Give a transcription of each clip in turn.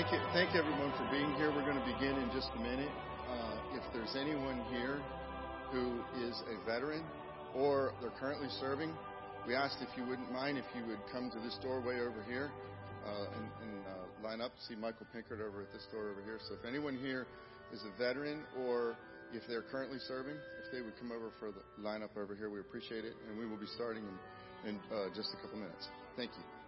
Thank you, thank everyone for being here. We're going to begin in just a minute. Uh, if there's anyone here who is a veteran or they're currently serving, we asked if you wouldn't mind if you would come to this doorway over here uh, and, and uh, line up. See Michael Pinkert over at this door over here. So if anyone here is a veteran or if they're currently serving, if they would come over for the lineup over here, we appreciate it. And we will be starting in, in uh, just a couple minutes. Thank you.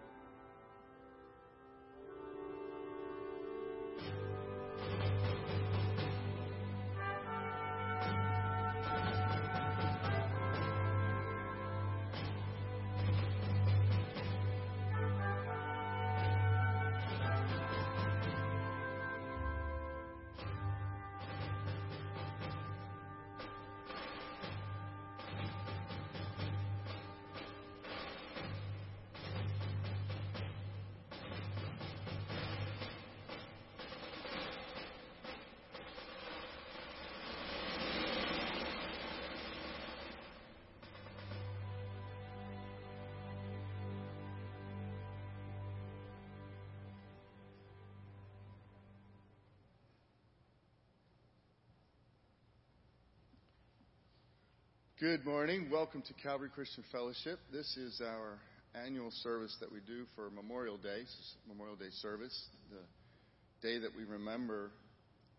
Good morning. Welcome to Calvary Christian Fellowship. This is our annual service that we do for Memorial Day, Memorial Day service, the day that we remember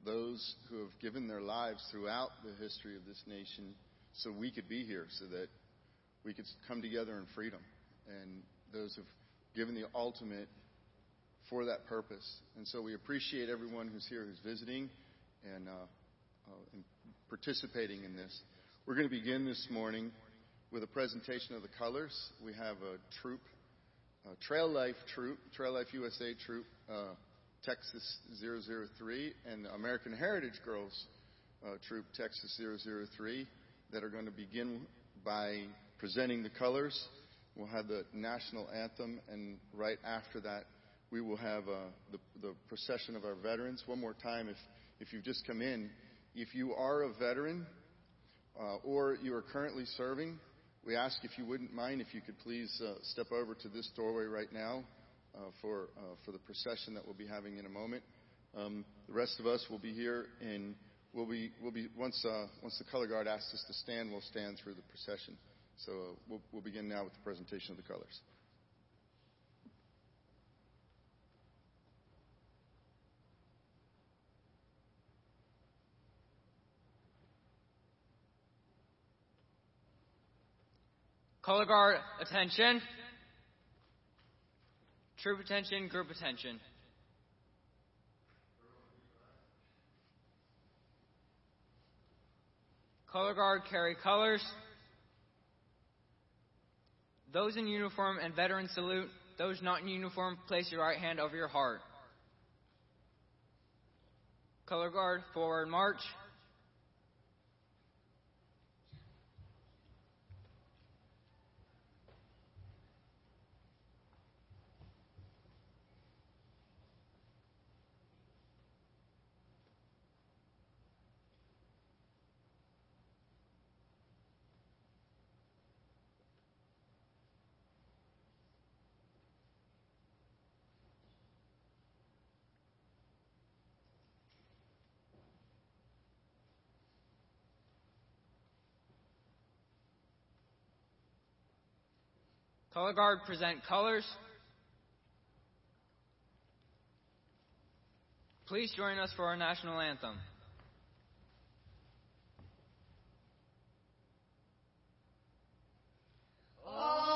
those who have given their lives throughout the history of this nation so we could be here, so that we could come together in freedom. And those who've given the ultimate for that purpose. And so we appreciate everyone who's here, who's visiting and, uh, uh, and participating in this. We're going to begin this morning with a presentation of the colors. We have a troop, a Trail Life troop, Trail Life USA troop, uh, Texas 003, and the American Heritage Girls uh, troop, Texas 003, that are going to begin by presenting the colors. We'll have the national anthem, and right after that, we will have uh, the, the procession of our veterans. One more time, if, if you've just come in, if you are a veteran, uh, or you are currently serving, we ask if you wouldn't mind if you could please uh, step over to this doorway right now uh, for uh, for the procession that we'll be having in a moment. Um, the rest of us will be here, and we'll be we'll be once uh, once the color guard asks us to stand, we'll stand through the procession. So uh, we'll, we'll begin now with the presentation of the colors. Color guard, attention. Troop attention, group attention. Color guard carry colors. Those in uniform and veteran salute. Those not in uniform, place your right hand over your heart. Color guard, forward march. Color guard present colors. Please join us for our national anthem. whose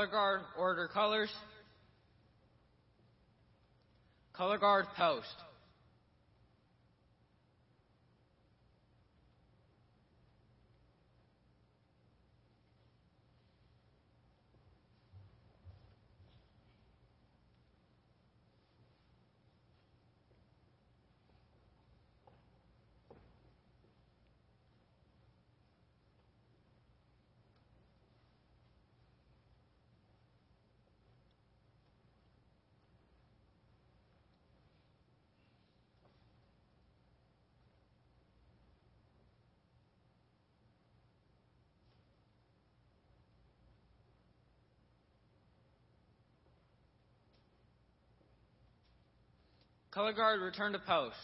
Color guard, order colors. Color guard, post. Color guard, return to post.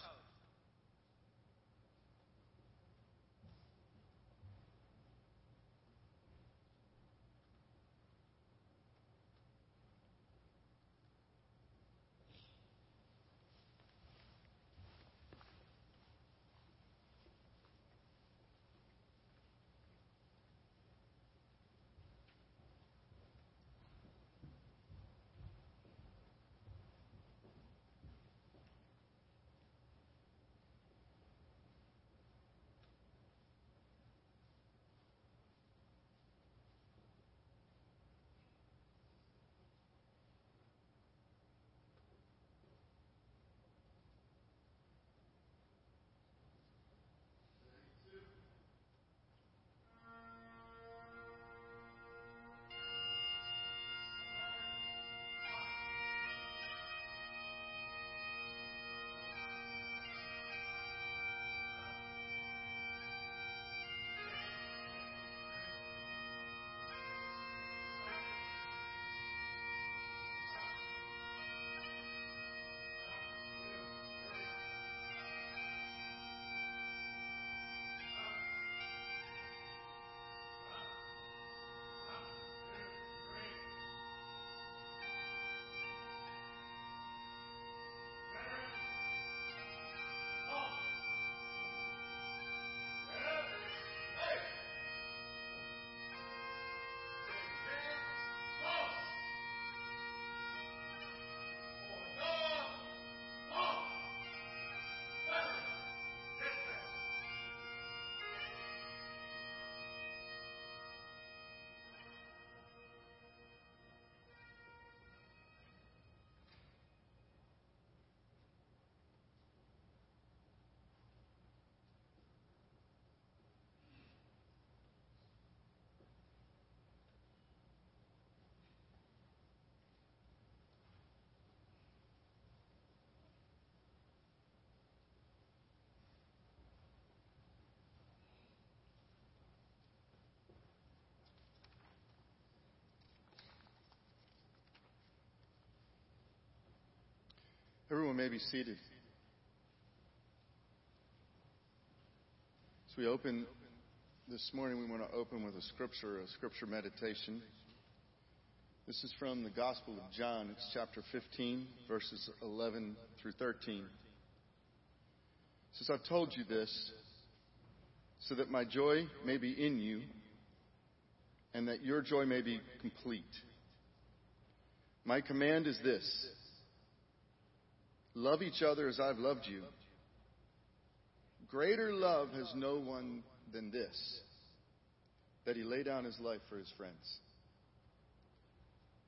Everyone may be seated. As we open this morning, we want to open with a scripture, a scripture meditation. This is from the Gospel of John. It's chapter 15, verses 11 through 13. It says, I've told you this so that my joy may be in you and that your joy may be complete. My command is this Love each other as I've loved you. Greater love has no one than this that he lay down his life for his friends.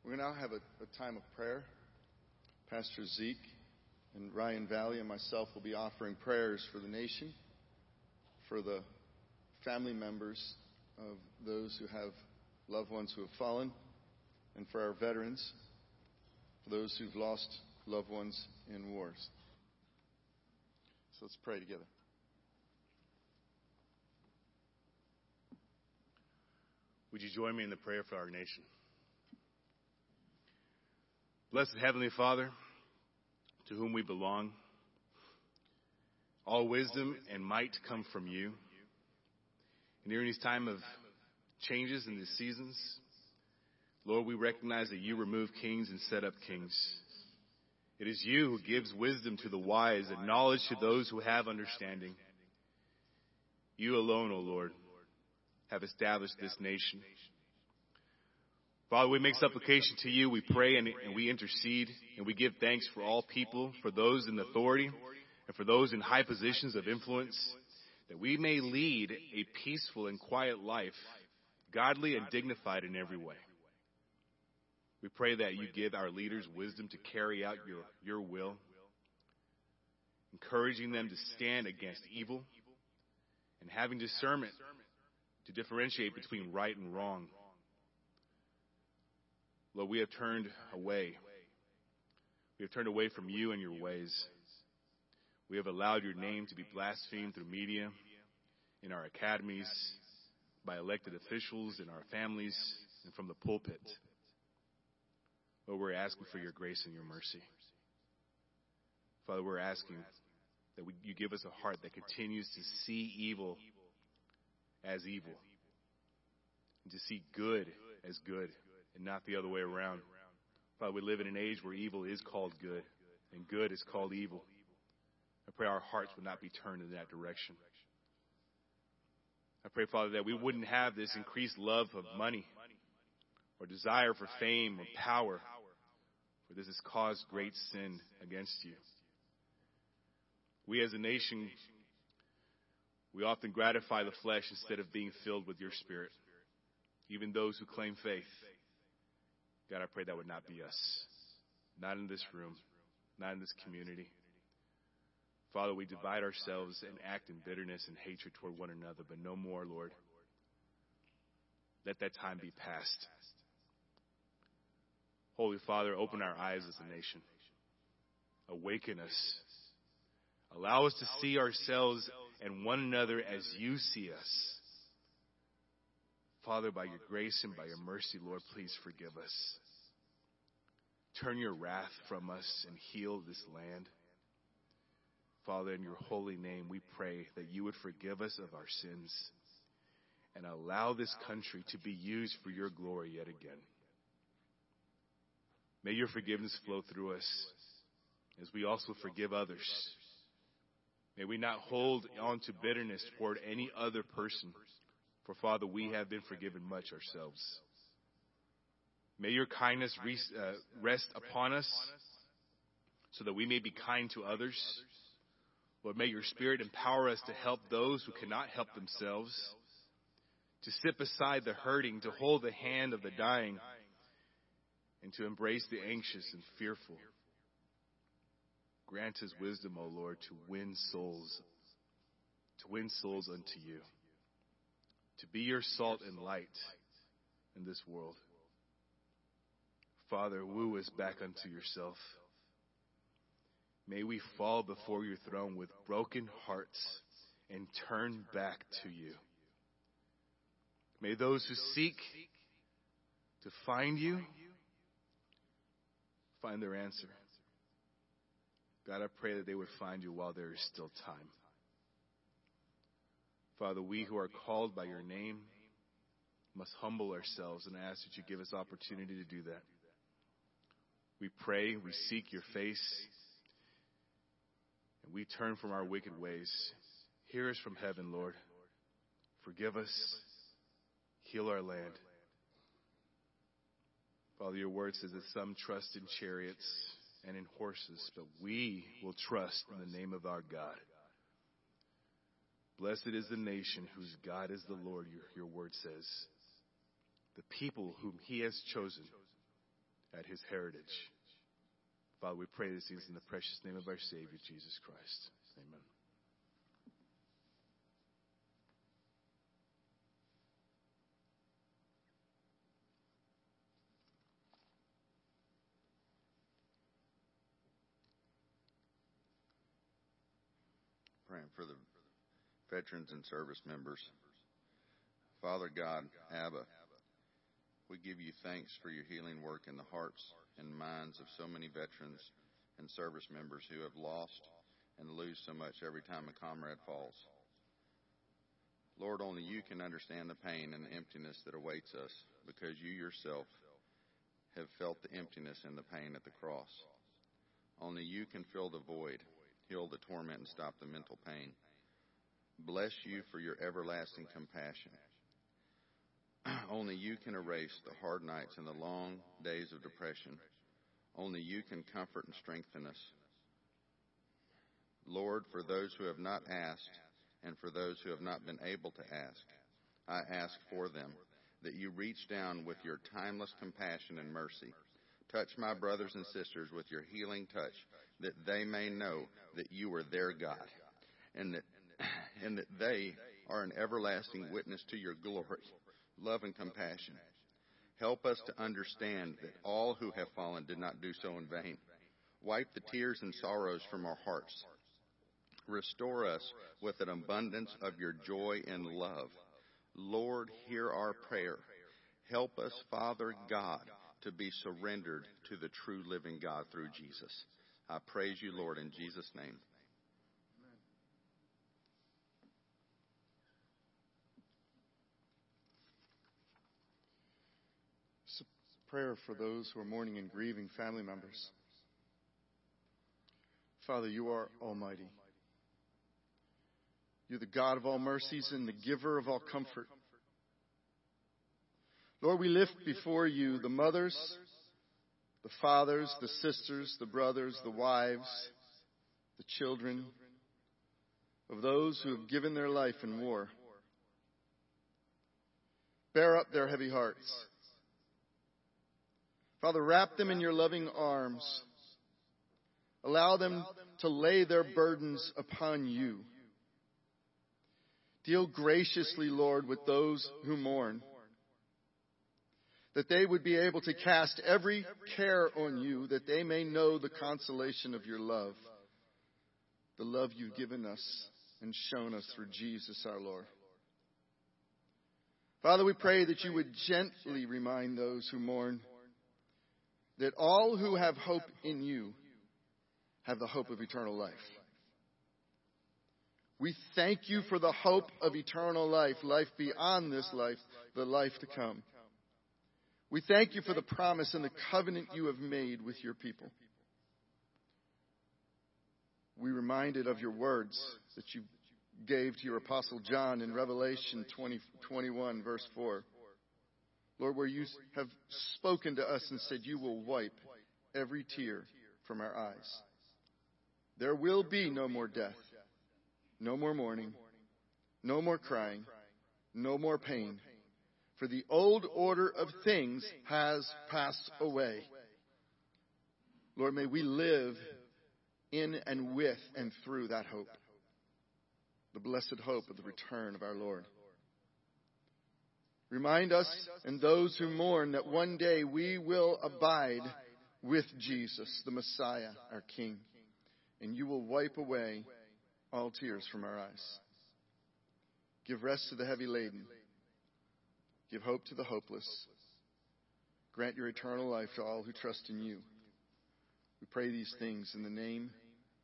We're going to now have a, a time of prayer. Pastor Zeke and Ryan Valley and myself will be offering prayers for the nation, for the family members of those who have loved ones who have fallen, and for our veterans, for those who've lost loved ones in wars. So let's pray together. Would you join me in the prayer for our nation? Blessed Heavenly Father, to whom we belong, all wisdom and might come from you. And during this time of changes in these seasons, Lord, we recognize that you remove kings and set up kings. It is you who gives wisdom to the wise and knowledge to those who have understanding. You alone, O Lord, have established this nation. Father, we make supplication to you. We pray and, and, we intercede and we give thanks for all people, for those in authority, and for those in high positions of influence, that we may lead a peaceful and quiet life, godly and dignified in every way. We pray that you give our leaders wisdom to carry out your, your will, encouraging them to stand against evil and having discernment to differentiate between right and wrong. Lord, we have turned away. We have turned away from you and your ways. We have allowed your name to be blasphemed through media, in our academies, by elected officials, in our families, and from the pulpit. Lord, we're asking for your grace and your mercy. Father, we're asking that we, you give us a heart that continues to see evil as evil, and to see good as good, and not the other way around. Father, we live in an age where evil is called good, and good is called evil. I pray our hearts would not be turned in that direction. I pray, Father, that we wouldn't have this increased love of money or desire for fame or power, for this has caused great sin against you. We as a nation, we often gratify the flesh instead of being filled with your spirit. Even those who claim faith. God, I pray that would not be us. Not in this room, not in this community. Father, we divide ourselves and act in bitterness and hatred toward one another, but no more, Lord. Let that time be past. Holy Father, open our eyes as a nation. Awaken us. Allow us to see ourselves and one another as you see us. Father, by your grace and by your mercy, Lord, please forgive us. Turn your wrath from us and heal this land. Father, in your holy name, we pray that you would forgive us of our sins and allow this country to be used for your glory yet again. May your forgiveness flow through us as we also forgive others. May we not hold on to bitterness toward any other person, for Father, we have been forgiven much ourselves. May your kindness uh, rest upon us so that we may be kind to others Lord, may your Spirit empower us to help those who cannot help themselves, to sit beside the hurting, to hold the hand of the dying, and to embrace the anxious and fearful. Grant us wisdom, O Lord, to win souls, to win souls unto you, to be your salt and light in this world. Father, woo us back unto yourself. May we fall before your throne with broken hearts and turn back to you. May those who seek to find you find their answer. God, I pray that they would find you while there is still time. Father, we who are called by your name must humble ourselves and ask that you give us opportunity to do that. We pray, we seek your face and we turn from our wicked ways. Hear us from heaven, Lord. Forgive us. Heal our land. Father, your word says that some trust in chariots and in horses, but we will trust in the name of our God. Blessed is the nation whose God is the Lord, your, your word says. The people whom he has chosen at his heritage. Father, we pray these things in the precious name of our Savior, Jesus Christ. Amen. For the veterans and service members. Father God, Abba, we give you thanks for your healing work in the hearts and minds of so many veterans and service members who have lost and lose so much every time a comrade falls. Lord, only you can understand the pain and the emptiness that awaits us because you yourself have felt the emptiness and the pain at the cross. Only you can fill the void, heal the torment, and stop the mental pain. Bless you for your everlasting compassion. Only you can erase the hard nights and the long days of depression. Only you can comfort and strengthen us. Lord, for those who have not asked and for those who have not been able to ask, I ask for them that you reach down with your timeless compassion and mercy. Touch my brothers and sisters with your healing touch that they may know that you are their God and that, and that they are an everlasting witness to your glory, love, and compassion. Help us to understand that all who have fallen did not do so in vain. Wipe the tears and sorrows from our hearts. Restore us with an abundance of your joy and love. Lord, hear our prayer. Help us, Father God, to be surrendered to the true living God through Jesus. I praise you, Lord, in Jesus' name. prayer for those who are mourning and grieving family members. Father, you are almighty. You're the God of all mercies and the giver of all comfort. Lord, we lift before you the mothers, the fathers, the sisters, the brothers, the wives, the children of those who have given their life in war. Bear up their heavy hearts. Father, wrap them in your loving arms. Allow them to lay their burdens upon you. Deal graciously, Lord, with those who mourn. That they would be able to cast every care on you, that they may know the consolation of your love, the love you've given us and shown us through Jesus our Lord. Father, we pray that you would gently remind those who mourn that all who have hope in you have the hope of eternal life. We thank you for the hope of eternal life, life beyond this life, the life to come. We thank you for the promise and the covenant you have made with your people. We reminded of your words that you gave to your apostle John in Revelation 20, 21 verse 4. Lord, where you have spoken to us and said you will wipe every tear from our eyes. There will be no more death no more mourning, no more crying, no more pain, for the old order of things has passed away. Lord, may we live in and with and through that hope, the blessed hope of the return of our Lord. Remind us and those who mourn that one day we will abide with Jesus, the Messiah, our King, and you will wipe away all tears from our eyes. Give rest to the heavy laden. Give hope to the hopeless. Grant your eternal life to all who trust in you. We pray these things in the name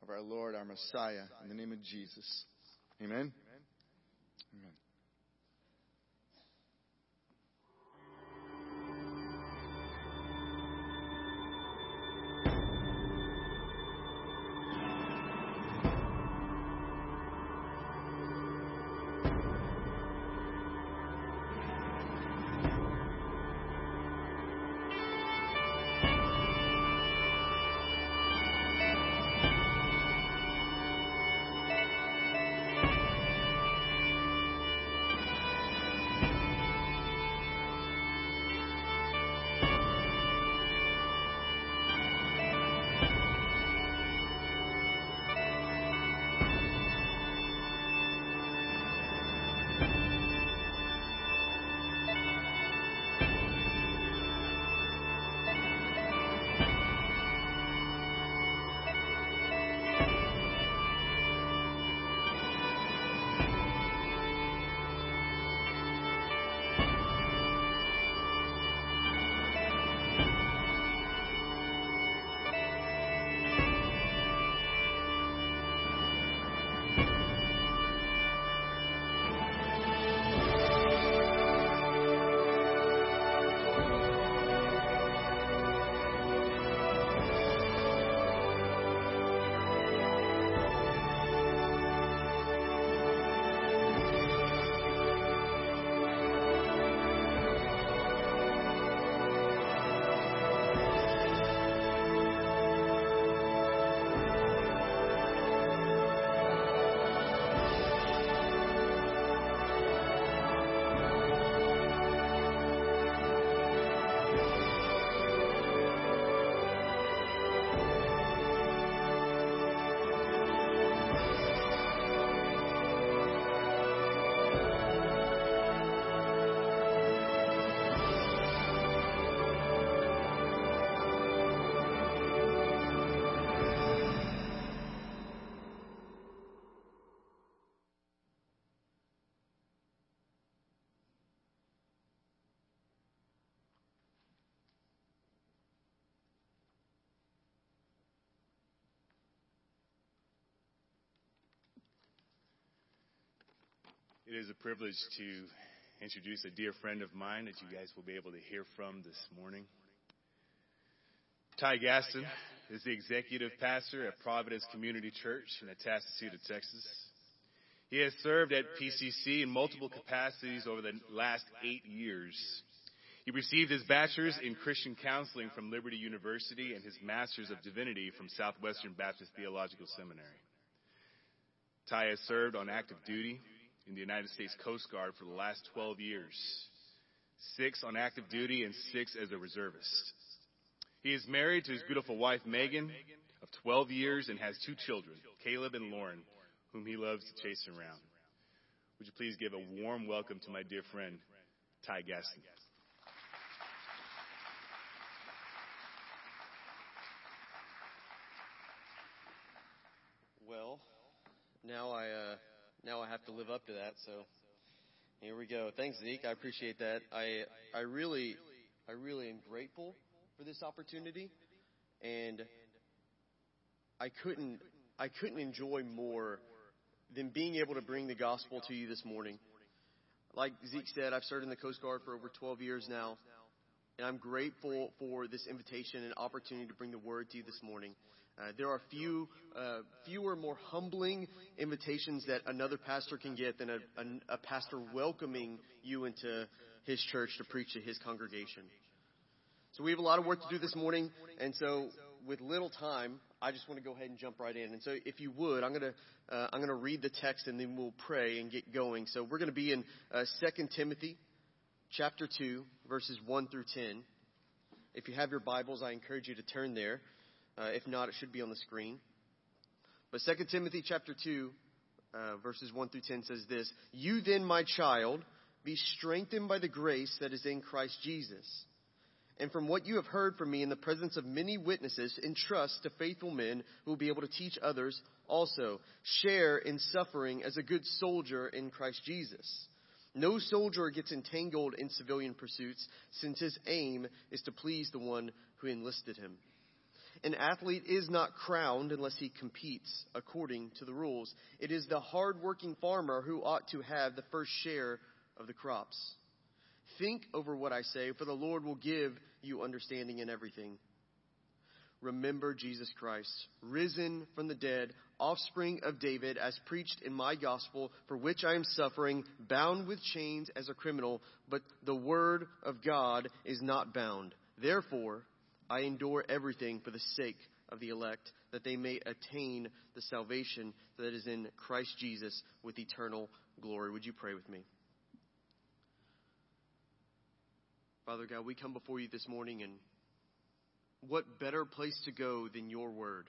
of our Lord, our Messiah, in the name of Jesus. Amen. It is a privilege to introduce a dear friend of mine that you guys will be able to hear from this morning. Ty Gaston is the executive pastor at Providence Community Church in Atascocita, Texas. He has served at PCC in multiple capacities over the last eight years. He received his bachelor's in Christian counseling from Liberty University and his master's of divinity from Southwestern Baptist Theological Seminary. Ty has served on active duty in the United States Coast Guard for the last 12 years, six on active duty and six as a reservist. He is married to his beautiful wife, Megan, of 12 years and has two children, Caleb and Lauren, whom he loves to chase around. Would you please give a warm welcome to my dear friend, Ty Gaston? Well, now I uh, now I have to live up to that. So here we go. Thanks, Zeke. I appreciate that. I I really I really am grateful for this opportunity, and I couldn't I couldn't enjoy more than being able to bring the gospel to you this morning. Like Zeke said, I've served in the Coast Guard for over 12 years now, and I'm grateful for this invitation and opportunity to bring the word to you this morning. Uh, there are few, uh, fewer, more humbling invitations that another pastor can get than a, a, a pastor welcoming you into his church to preach to his congregation. So we have a lot of work to do this morning, and so with little time, I just want to go ahead and jump right in. And so, if you would, I'm to uh, I'm to read the text, and then we'll pray and get going. So we're to be in uh, 2 Timothy, chapter two, verses one through ten. If you have your Bibles, I encourage you to turn there. Uh, if not, it should be on the screen. But 2 Timothy chapter 2, uh, verses 1 through 10 says this You then, my child, be strengthened by the grace that is in Christ Jesus. And from what you have heard from me in the presence of many witnesses, entrust to faithful men who will be able to teach others also. Share in suffering as a good soldier in Christ Jesus. No soldier gets entangled in civilian pursuits, since his aim is to please the one who enlisted him. An athlete is not crowned unless he competes according to the rules. It is the hard-working farmer who ought to have the first share of the crops. Think over what I say, for the Lord will give you understanding in everything. Remember Jesus Christ, risen from the dead, offspring of David, as preached in my gospel, for which I am suffering, bound with chains as a criminal, but the word of God is not bound. Therefore, I endure everything for the sake of the elect, that they may attain the salvation that is in Christ Jesus with eternal glory. Would you pray with me? Father God, we come before you this morning, and what better place to go than your word?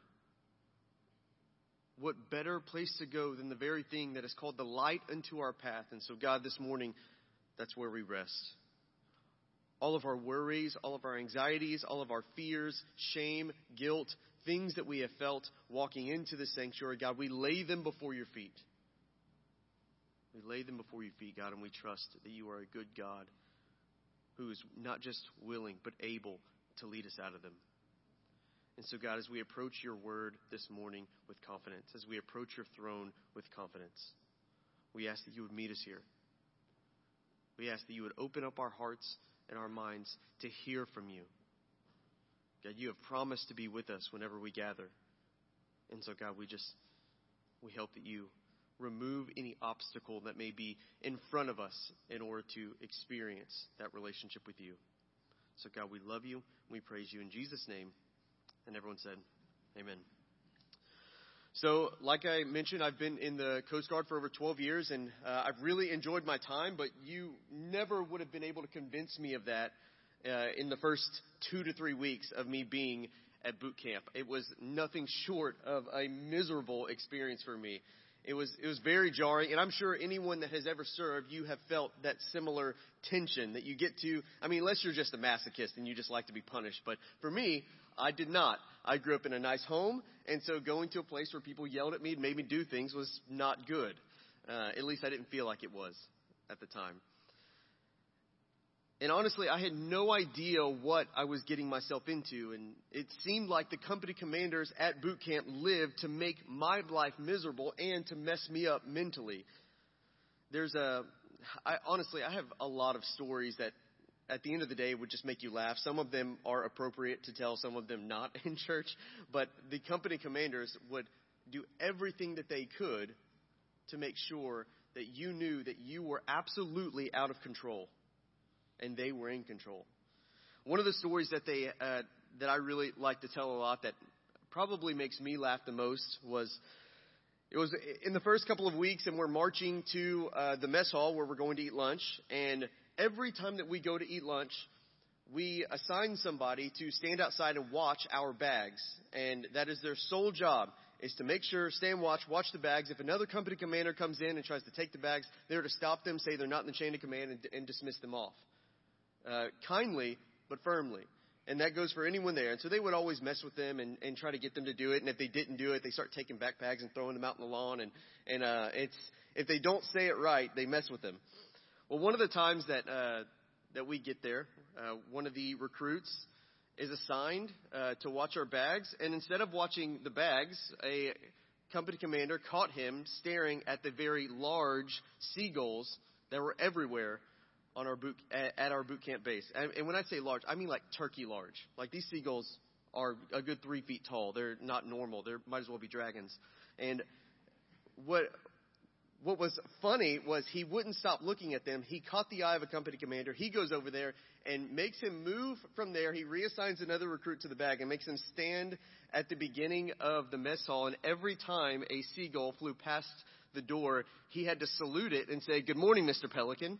What better place to go than the very thing that is called the light unto our path? And so, God, this morning, that's where we rest all of our worries, all of our anxieties, all of our fears, shame, guilt, things that we have felt walking into the sanctuary, God, we lay them before your feet. We lay them before your feet, God, and we trust that you are a good God who is not just willing, but able to lead us out of them. And so, God, as we approach your word this morning with confidence, as we approach your throne with confidence, we ask that you would meet us here. We ask that you would open up our hearts and our minds to hear from you. God, you have promised to be with us whenever we gather. And so, God, we just, we hope that you remove any obstacle that may be in front of us in order to experience that relationship with you. So, God, we love you. We praise you in Jesus' name. And everyone said, Amen. So, like I mentioned, I've been in the Coast Guard for over 12 years, and uh, I've really enjoyed my time, but you never would have been able to convince me of that uh, in the first two to three weeks of me being at boot camp. It was nothing short of a miserable experience for me. It was, it was very jarring, and I'm sure anyone that has ever served, you have felt that similar tension that you get to. I mean, unless you're just a masochist and you just like to be punished. But for me, I did not. I grew up in a nice home, and so going to a place where people yelled at me and made me do things was not good. Uh, at least I didn't feel like it was at the time. And honestly, I had no idea what I was getting myself into, and it seemed like the company commanders at boot camp lived to make my life miserable and to mess me up mentally. there's a, I, honestly, I have a lot of stories that at the end of the day would just make you laugh. Some of them are appropriate to tell, some of them not in church. But the company commanders would do everything that they could to make sure that you knew that you were absolutely out of control and they were in control. One of the stories that they uh, that I really like to tell a lot that probably makes me laugh the most was it was in the first couple of weeks and we're marching to uh, the mess hall where we're going to eat lunch and every time that we go to eat lunch we assign somebody to stand outside and watch our bags and that is their sole job is to make sure, stand watch, watch the bags. If another company commander comes in and tries to take the bags, they're to stop them, say they're not in the chain of command, and, and dismiss them off. Uh, kindly, but firmly. And that goes for anyone there. And so they would always mess with them and, and try to get them to do it. And if they didn't do it, they start taking backpacks and throwing them out in the lawn. And, and uh, it's, if they don't say it right, they mess with them. Well, one of the times that, uh, that we get there, uh, one of the recruits is assigned uh, to watch our bags, and instead of watching the bags, a company commander caught him staring at the very large seagulls that were everywhere on our boot at, our boot camp base. And, and when I say large, I mean like turkey large. Like these seagulls are a good three feet tall. They're not normal. They might as well be dragons. And what what was funny was he wouldn't stop looking at them. He caught the eye of a company commander. He goes over there and makes him move from there. He reassigns another recruit to the bag and makes him stand at the beginning of the mess hall. And every time a seagull flew past the door, he had to salute it and say, Good morning, Mr. Pelican.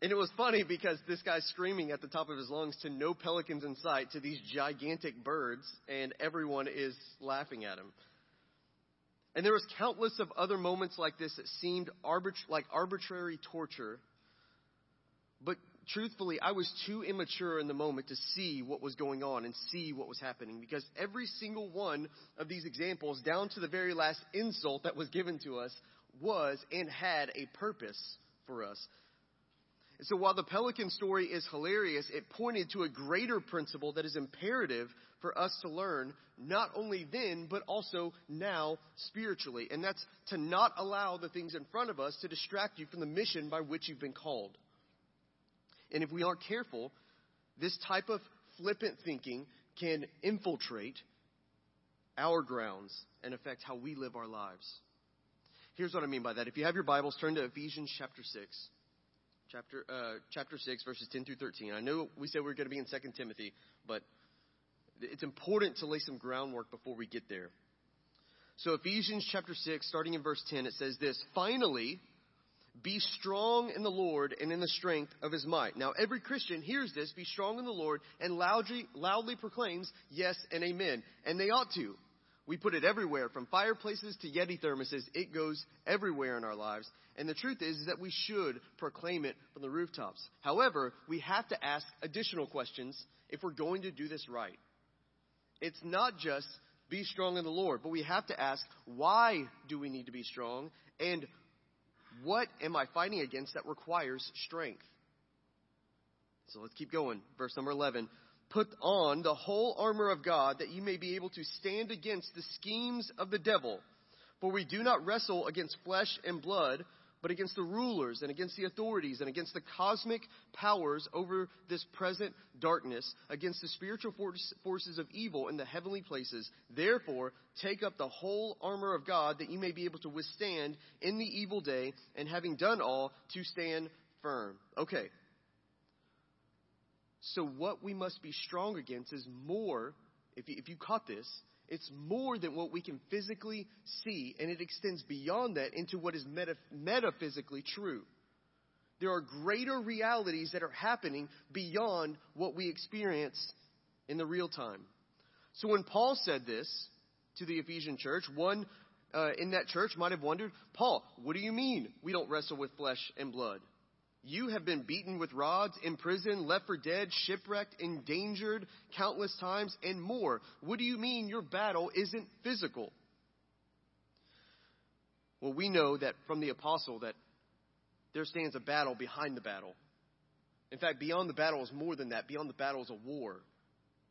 And it was funny because this guy's screaming at the top of his lungs to no pelicans in sight to these gigantic birds, and everyone is laughing at him. And there was countless of other moments like this that seemed like arbitrary torture. But truthfully, I was too immature in the moment to see what was going on and see what was happening because every single one of these examples, down to the very last insult that was given to us, was and had a purpose for us. So while the pelican story is hilarious, it pointed to a greater principle that is imperative for us to learn, not only then, but also now spiritually. And that's to not allow the things in front of us to distract you from the mission by which you've been called. And if we aren't careful, this type of flippant thinking can infiltrate our grounds and affect how we live our lives. Here's what I mean by that. If you have your Bibles, turn to Ephesians chapter 6 chapter, uh, chapter 6, verses 10 through 13. I know we said we are going to be in 2 Timothy, but it's important to lay some groundwork before we get there. So, Ephesians chapter 6, starting in verse 10, it says this Finally, be strong in the Lord and in the strength of his might. Now, every Christian hears this, be strong in the Lord, and loudly, loudly proclaims, yes and amen. And they ought to. We put it everywhere, from fireplaces to Yeti thermoses. It goes everywhere in our lives. And the truth is, is that we should proclaim it from the rooftops. However, we have to ask additional questions if we're going to do this right. It's not just be strong in the Lord, but we have to ask why do we need to be strong and what am I fighting against that requires strength? So let's keep going. Verse number 11. Put on the whole armor of God that you may be able to stand against the schemes of the devil. For we do not wrestle against flesh and blood but against the rulers and against the authorities and against the cosmic powers over this present darkness, against the spiritual forces of evil in the heavenly places. Therefore, take up the whole armor of God that you may be able to withstand in the evil day, and having done all, to stand firm. Okay. So, what we must be strong against is more, if you, if you caught this, it's more than what we can physically see, and it extends beyond that into what is meta- metaphysically true. There are greater realities that are happening beyond what we experience in the real time. So when Paul said this to the Ephesian church, one uh, in that church might have wondered, Paul, what do you mean we don't wrestle with flesh and blood? You have been beaten with rods, imprisoned, left for dead, shipwrecked, endangered countless times, and more. What do you mean your battle isn't physical? Well, we know that from the apostle that there stands a battle behind the battle. In fact, beyond the battle is more than that. Beyond the battle is a war.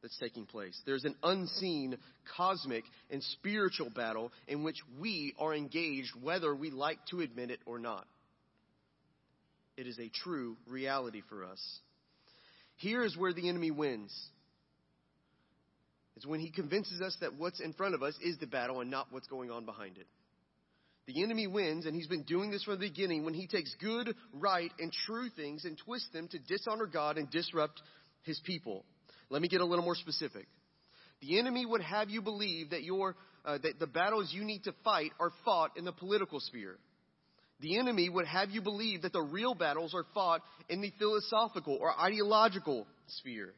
that's taking place. There's an unseen, cosmic, and spiritual battle in which we are engaged, whether we like to admit it or not. It is a true reality for us. Here is where the enemy wins. It's when he convinces us that what's in front of us is the battle and not what's going on behind it. The enemy wins, and he's been doing this from the beginning when he takes good, right, and true things and twists them to dishonor God and disrupt his people. Let me get a little more specific. The enemy would have you believe that, your, uh, that the battles you need to fight are fought in the political sphere. The enemy would have you believe that the real battles are fought in the philosophical or ideological sphere.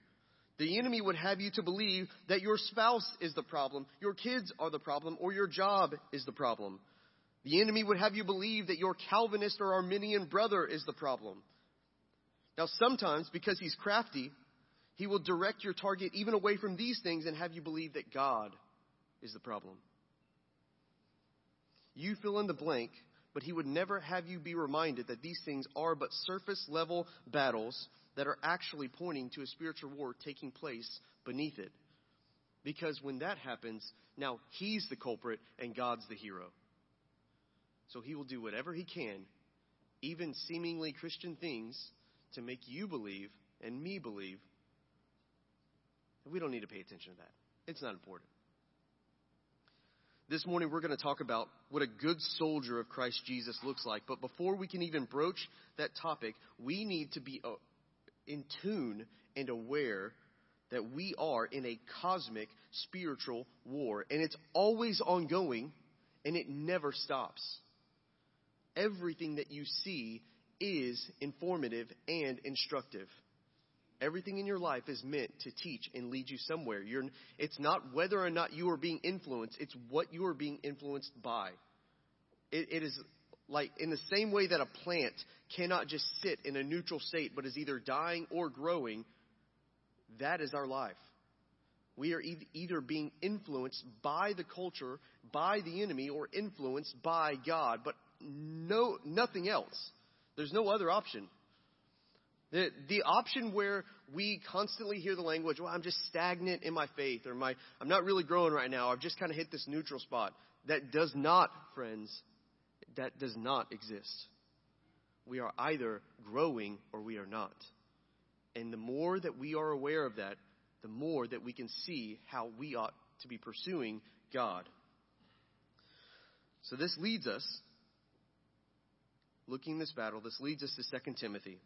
The enemy would have you to believe that your spouse is the problem, your kids are the problem, or your job is the problem. The enemy would have you believe that your Calvinist or Arminian brother is the problem. Now, sometimes, because he's crafty, he will direct your target even away from these things and have you believe that God is the problem. You fill in the blank, but he would never have you be reminded that these things are but surface level battles that are actually pointing to a spiritual war taking place beneath it. Because when that happens, now he's the culprit and God's the hero. So he will do whatever he can, even seemingly Christian things, to make you believe and me believe we don't need to pay attention to that. It's not important. This morning, we're going to talk about what a good soldier of Christ Jesus looks like. But before we can even broach that topic, we need to be uh, in tune and aware that we are in a cosmic spiritual war. And it's always ongoing and it never stops. Everything that you see is informative and instructive. Everything in your life is meant to teach and lead you somewhere. You're, it's not whether or not you are being influenced, it's what you are being influenced by. It, it is like in the same way that a plant cannot just sit in a neutral state but is either dying or growing, that is our life. We are either being influenced by the culture, by the enemy, or influenced by God, but no, nothing else. There's no other option. The, the option where we constantly hear the language, well, I'm just stagnant in my faith, or my, I'm not really growing right now, I've just kind of hit this neutral spot. That does not, friends, that does not exist. We are either growing or we are not. And the more that we are aware of that, the more that we can see how we ought to be pursuing God. So this leads us, looking this battle, this leads us to 2 Timothy.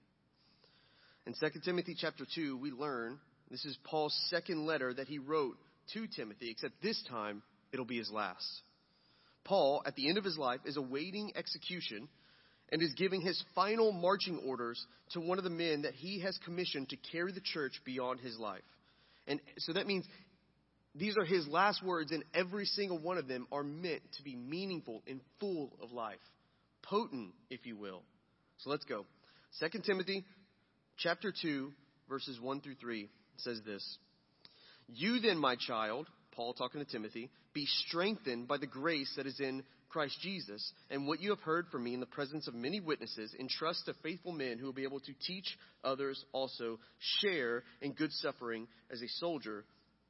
In 2 Timothy chapter 2, we learn this is Paul's second letter that he wrote to Timothy, except this time it'll be his last. Paul, at the end of his life, is awaiting execution and is giving his final marching orders to one of the men that he has commissioned to carry the church beyond his life. And so that means these are his last words, and every single one of them are meant to be meaningful and full of life. Potent, if you will. So let's go. 2 Timothy chapter 2, verses 1 through 3 says this You then, my child, Paul talking to Timothy, be strengthened by the grace that is in Christ Jesus, and what you have heard from me in the presence of many witnesses, entrust to faithful men who will be able to teach others also, share in good suffering as a soldier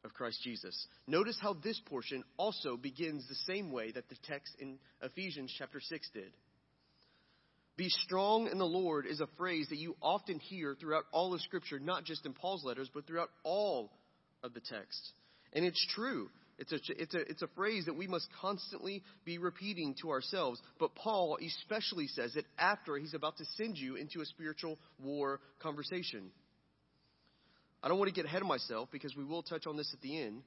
of Christ Jesus. Notice how this portion also begins the same way that the text in Ephesians chapter 6 did. Be strong in the Lord is a phrase that you often hear throughout all of Scripture, not just in Paul's letters, but throughout all of the texts. And it's true. It's a, it's, a, it's a phrase that we must constantly be repeating to ourselves. But Paul especially says it after he's about to send you into a spiritual war conversation. I don't want to get ahead of myself because we will touch on this at the end.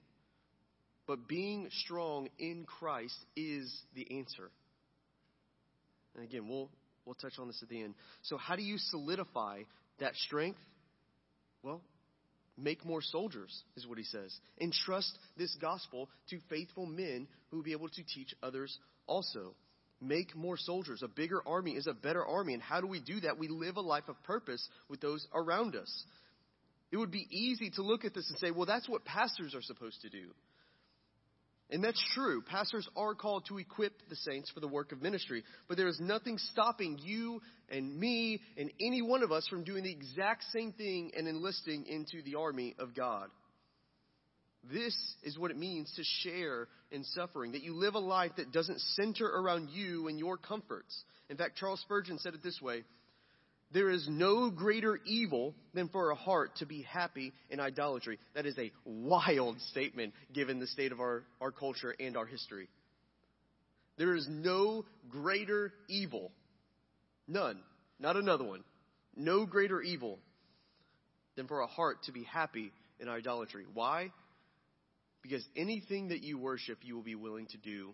But being strong in Christ is the answer. And again, we'll We'll touch on this at the end. So, how do you solidify that strength? Well, make more soldiers, is what he says. Entrust this gospel to faithful men who will be able to teach others also. Make more soldiers. A bigger army is a better army. And how do we do that? We live a life of purpose with those around us. It would be easy to look at this and say, well, that's what pastors are supposed to do. And that's true. Pastors are called to equip the saints for the work of ministry. But there is nothing stopping you and me and any one of us from doing the exact same thing and enlisting into the army of God. This is what it means to share in suffering, that you live a life that doesn't center around you and your comforts. In fact, Charles Spurgeon said it this way There is no greater evil than for a heart to be happy in idolatry. That is a wild statement given the state of our, our culture and our history. There is no greater evil. None. Not another one. No greater evil than for a heart to be happy in idolatry. Why? Because anything that you worship, you will be willing to do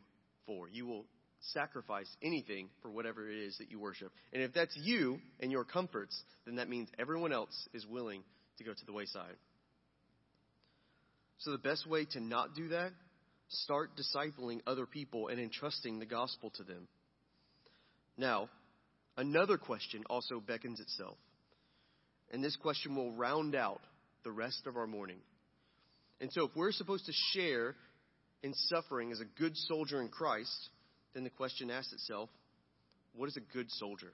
for. You will sacrifice anything for whatever it is that you worship. And if that's you and your comforts, then that means everyone else is willing to go to the wayside. So the best way to not do that, start discipling other people and entrusting the gospel to them. Now, another question also beckons itself. And this question will round out the rest of our morning. And so, if we're supposed to share in suffering as a good soldier in Christ, then the question asks itself what is a good soldier?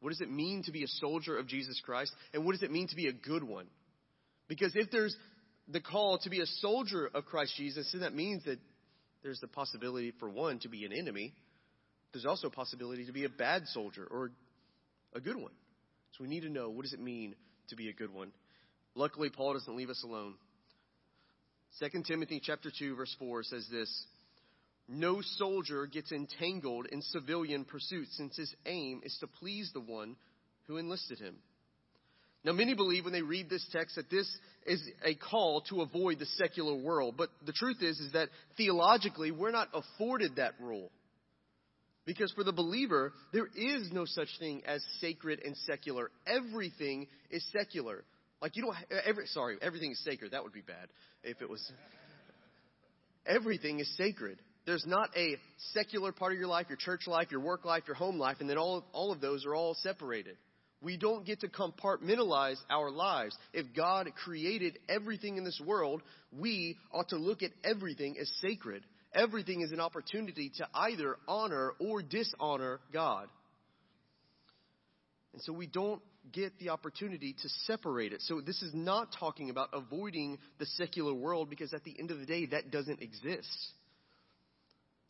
What does it mean to be a soldier of Jesus Christ? And what does it mean to be a good one? Because if there's the call to be a soldier of Christ Jesus, then that means that there's the possibility for one to be an enemy. There's also a possibility to be a bad soldier or a good one. So we need to know what does it mean to be a good one. Luckily, Paul doesn't leave us alone. 2 Timothy chapter 2 verse 4 says this, no soldier gets entangled in civilian pursuits since his aim is to please the one who enlisted him. Now, many believe when they read this text that this is a call to avoid the secular world. But the truth is, is that theologically, we're not afforded that rule. Because for the believer, there is no such thing as sacred and secular. Everything is secular. Like you don't, every, sorry, everything is sacred. That would be bad if it was. Everything is sacred. There's not a secular part of your life, your church life, your work life, your home life, and then all, all of those are all separated. We don't get to compartmentalize our lives. If God created everything in this world, we ought to look at everything as sacred. Everything is an opportunity to either honor or dishonor God. And so we don't get the opportunity to separate it. So this is not talking about avoiding the secular world because at the end of the day, that doesn't exist.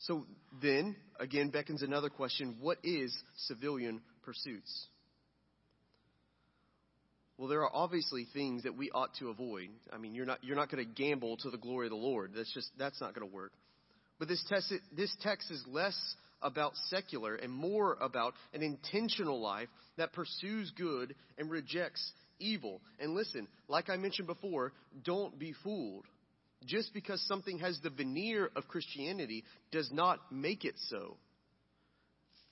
So then, again, beckons another question what is civilian pursuits? Well, there are obviously things that we ought to avoid. I mean, you're not, you're not going to gamble to the glory of the Lord. That's just, that's not going to work. But this this text is less about secular and more about an intentional life that pursues good and rejects evil. And listen, like I mentioned before, don't be fooled. Just because something has the veneer of Christianity does not make it so.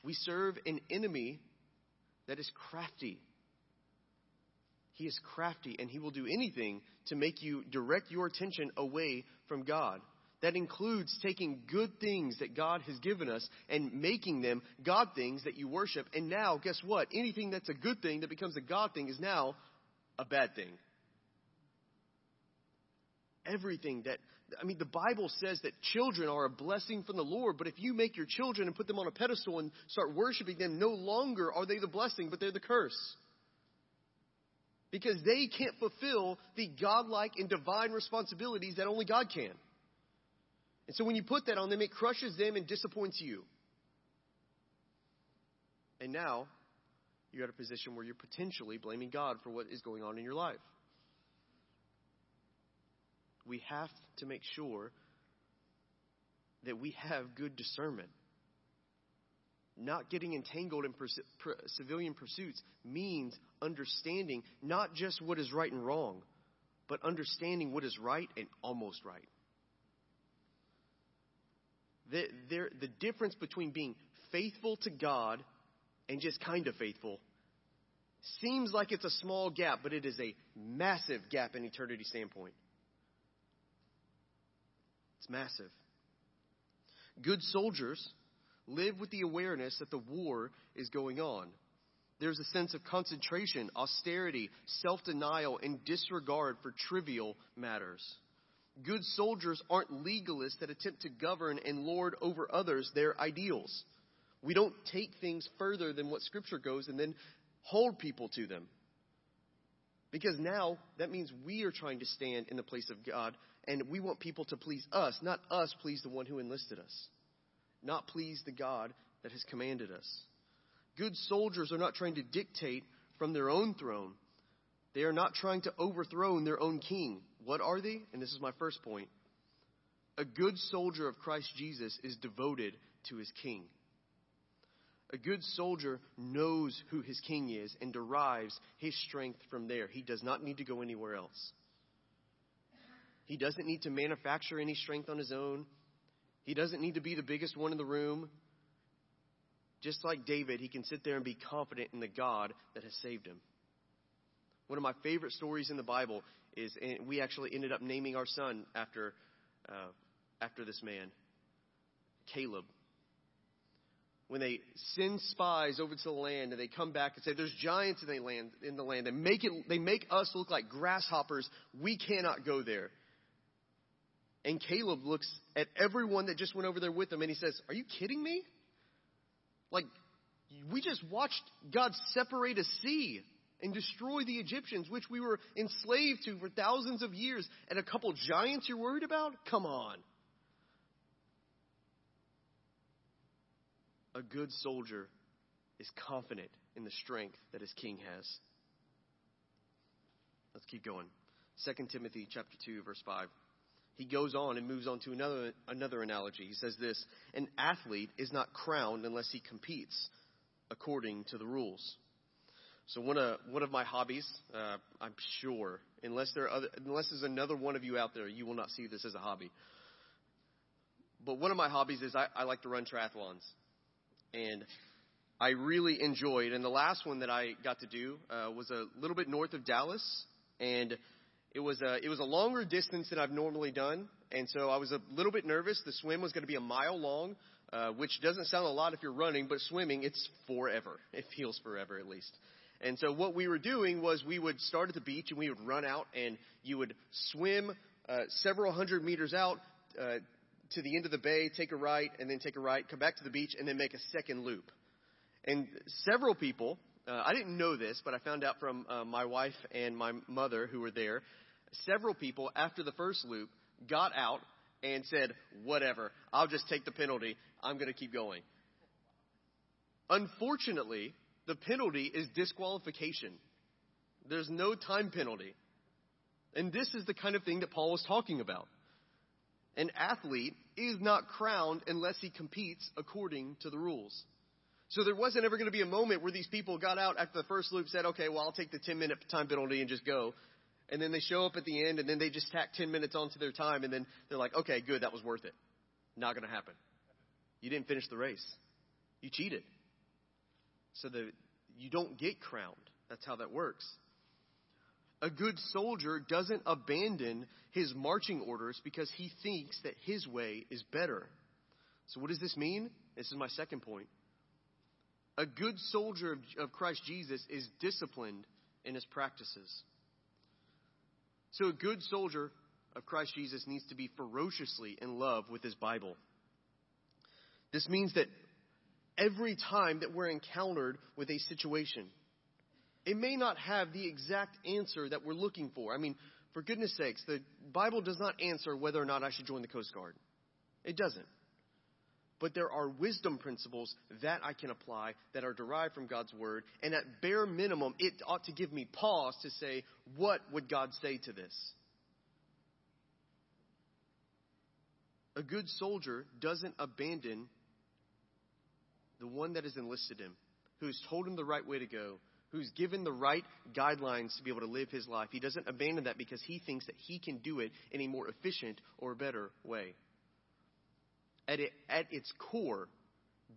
We serve an enemy that is crafty. He is crafty and he will do anything to make you direct your attention away from God. That includes taking good things that God has given us and making them God things that you worship. And now, guess what? Anything that's a good thing that becomes a God thing is now a bad thing. Everything that, I mean, the Bible says that children are a blessing from the Lord, but if you make your children and put them on a pedestal and start worshiping them, no longer are they the blessing, but they're the curse because they can't fulfill the godlike and divine responsibilities that only God can. And so when you put that on them, it crushes them and disappoints you. And now you're at a position where you're potentially blaming God for what is going on in your life. We have to make sure that we have good discernment. Not getting entangled in pers- per- civilian pursuits means understanding not just what is right and wrong, but understanding what is right and almost right. The, the, the difference between being faithful to God and just kind of faithful seems like it's a small gap, but it is a massive gap in eternity standpoint. It's massive. Good soldiers live with the awareness that the war is going on. There's a sense of concentration, austerity, self denial, and disregard for trivial matters. Good soldiers aren't legalists that attempt to govern and lord over others their ideals. We don't take things further than what Scripture goes and then hold people to them. Because now that means we are trying to stand in the place of God and we want people to please us, not us please the one who enlisted us, not please the God that has commanded us. Good soldiers are not trying to dictate from their own throne. They are not trying to overthrow their own king. What are they? And this is my first point. A good soldier of Christ Jesus is devoted to his king. A good soldier knows who his king is and derives his strength from there. He does not need to go anywhere else. He doesn't need to manufacture any strength on his own. He doesn't need to be the biggest one in the room. Just like David, he can sit there and be confident in the God that has saved him. One of my favorite stories in the Bible is, and we actually ended up naming our son after, uh, after this man, Caleb. When they send spies over to the land and they come back and say, "There's giants in the land," in the land, they make it, they make us look like grasshoppers. We cannot go there. And Caleb looks at everyone that just went over there with him and he says, "Are you kidding me?" Like, we just watched God separate a sea and destroy the Egyptians, which we were enslaved to for thousands of years, and a couple giants you're worried about? Come on. A good soldier is confident in the strength that his king has. Let's keep going. 2 Timothy chapter 2 verse 5 he goes on and moves on to another, another analogy. He says this An athlete is not crowned unless he competes according to the rules. So one of one of my hobbies, uh, I'm sure, unless there are other, unless there's another one of you out there, you will not see this as a hobby. But one of my hobbies is I, I like to run triathlons, and I really enjoyed. And the last one that I got to do uh, was a little bit north of Dallas, and it was a, it was a longer distance than I've normally done, and so I was a little bit nervous. The swim was going to be a mile long, uh, which doesn't sound a lot if you're running, but swimming, it's forever. It feels forever at least. And so what we were doing was we would start at the beach and we would run out and you would swim uh, several hundred meters out uh, to the end of the bay, take a right, and then take a right, come back to the beach, and then make a second loop. And several people, uh, I didn't know this, but I found out from uh, my wife and my mother who were there several people after the first loop got out and said, whatever, I'll just take the penalty. I'm going to keep going. Unfortunately, the penalty is disqualification. There's no time penalty. And this is the kind of thing that Paul was talking about. An athlete is not crowned unless he competes according to the rules. So there wasn't ever going to be a moment where these people got out after the first loop, said, okay, well, I'll take the 10 minute time penalty and just go and then they show up at the end, and then they just tack 10 minutes onto their time, and then they're like, okay, good, that was worth it. Not going to happen. You didn't finish the race. You cheated. So that you don't get crowned. That's how that works. A good soldier doesn't abandon his marching orders because he thinks that his way is better. So, what does this mean? This is my second point. A good soldier of, of Christ Jesus is disciplined in his practices. So a good soldier of Christ Jesus needs to be ferociously in love with his Bible. This means that every time that we're encountered with a situation, it may not have the exact answer that we're looking for. I mean, for goodness sakes, the Bible does not answer whether or not I should join the Coast Guard. It doesn't but there are wisdom principles that I can apply that are derived from God's word. And at bare minimum, it ought to give me pause to say, what would God say to this? A good soldier doesn't abandon the one that has enlisted him, who's told him the right way to go, who's given the right guidelines to be able to live his life. He doesn't abandon that because he thinks that he can do it in a more efficient or better way at, it, at its core,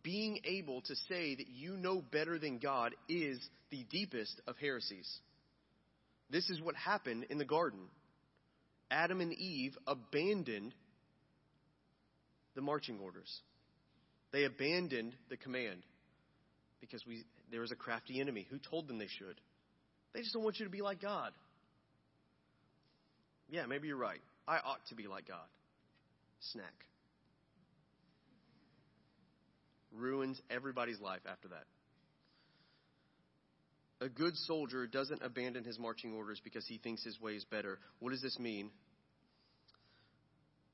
being able to say that you know better than God is the deepest of heresies. This is what happened in the garden. Adam and Eve abandoned the marching orders. They abandoned the command because we, there was a crafty enemy who told them they should. They just don't want you to be like God. Yeah, maybe you're right. I ought to be like God. Snack. Ruins everybody's life after that. A good soldier doesn't abandon his marching orders because he thinks his way is better. What does this mean?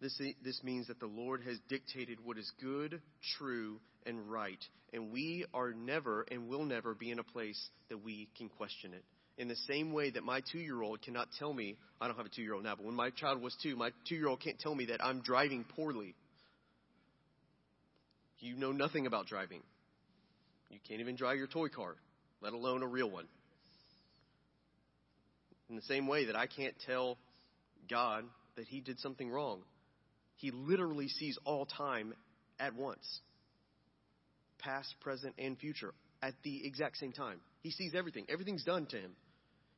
This, this means that the Lord has dictated what is good, true, and right. And we are never and will never be in a place that we can question it. In the same way that my two year old cannot tell me, I don't have a two year old now, but when my child was two, my two year old can't tell me that I'm driving poorly. You know nothing about driving. You can't even drive your toy car, let alone a real one. In the same way that I can't tell God that He did something wrong. He literally sees all time at once past, present, and future at the exact same time. He sees everything, everything's done to him.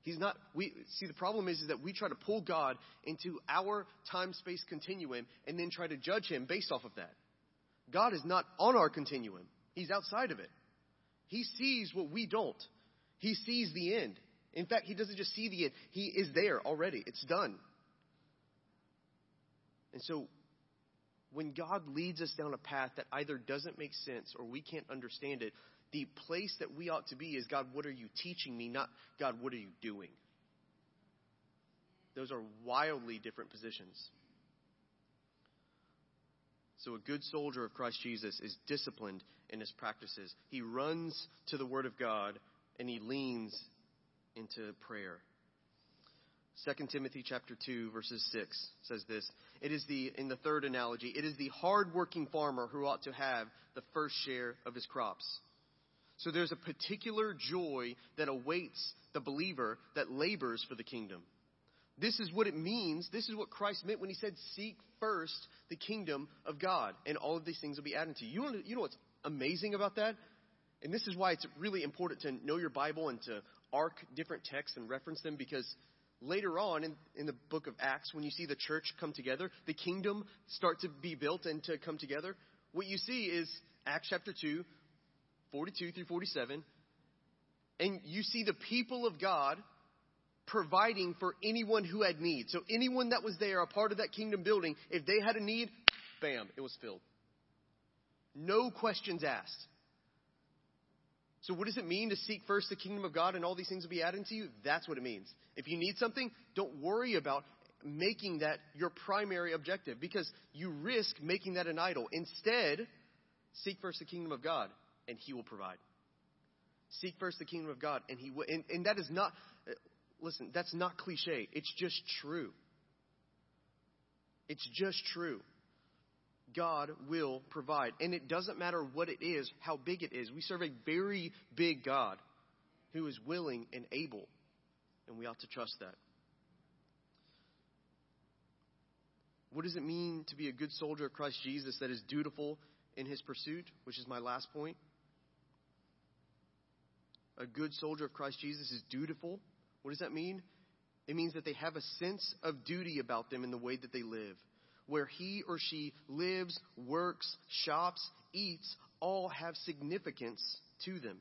He's not, we, see, the problem is, is that we try to pull God into our time space continuum and then try to judge him based off of that. God is not on our continuum, He's outside of it. He sees what we don't. He sees the end. In fact, He doesn't just see the end, He is there already. It's done. And so when God leads us down a path that either doesn't make sense or we can't understand it, the place that we ought to be is God, what are you teaching me? Not God, what are you doing? Those are wildly different positions. So, a good soldier of Christ Jesus is disciplined in his practices. He runs to the Word of God and he leans into prayer. 2 Timothy chapter 2 verses 6 says this. It is the in the third analogy, it is the hardworking farmer who ought to have the first share of his crops. So there's a particular joy that awaits the believer that labors for the kingdom. This is what it means. This is what Christ meant when he said, Seek first the kingdom of God, and all of these things will be added to you. You know, what's amazing about that? And this is why it's really important to know your Bible and to arc different texts and reference them because later on in, in the book of Acts, when you see the church come together, the kingdom start to be built and to come together, what you see is Acts chapter 2, 42 through 47, and you see the people of God providing for anyone who had need. So anyone that was there, a part of that kingdom building, if they had a need, bam, it was filled. No questions asked. So, what does it mean to seek first the kingdom of God and all these things will be added to you? That's what it means. If you need something, don't worry about making that your primary objective because you risk making that an idol. Instead, seek first the kingdom of God and He will provide. Seek first the kingdom of God and He will. And, and that is not, listen, that's not cliche. It's just true. It's just true. God will provide. And it doesn't matter what it is, how big it is. We serve a very big God who is willing and able, and we ought to trust that. What does it mean to be a good soldier of Christ Jesus that is dutiful in his pursuit, which is my last point? A good soldier of Christ Jesus is dutiful. What does that mean? It means that they have a sense of duty about them in the way that they live where he or she lives, works, shops, eats, all have significance to them.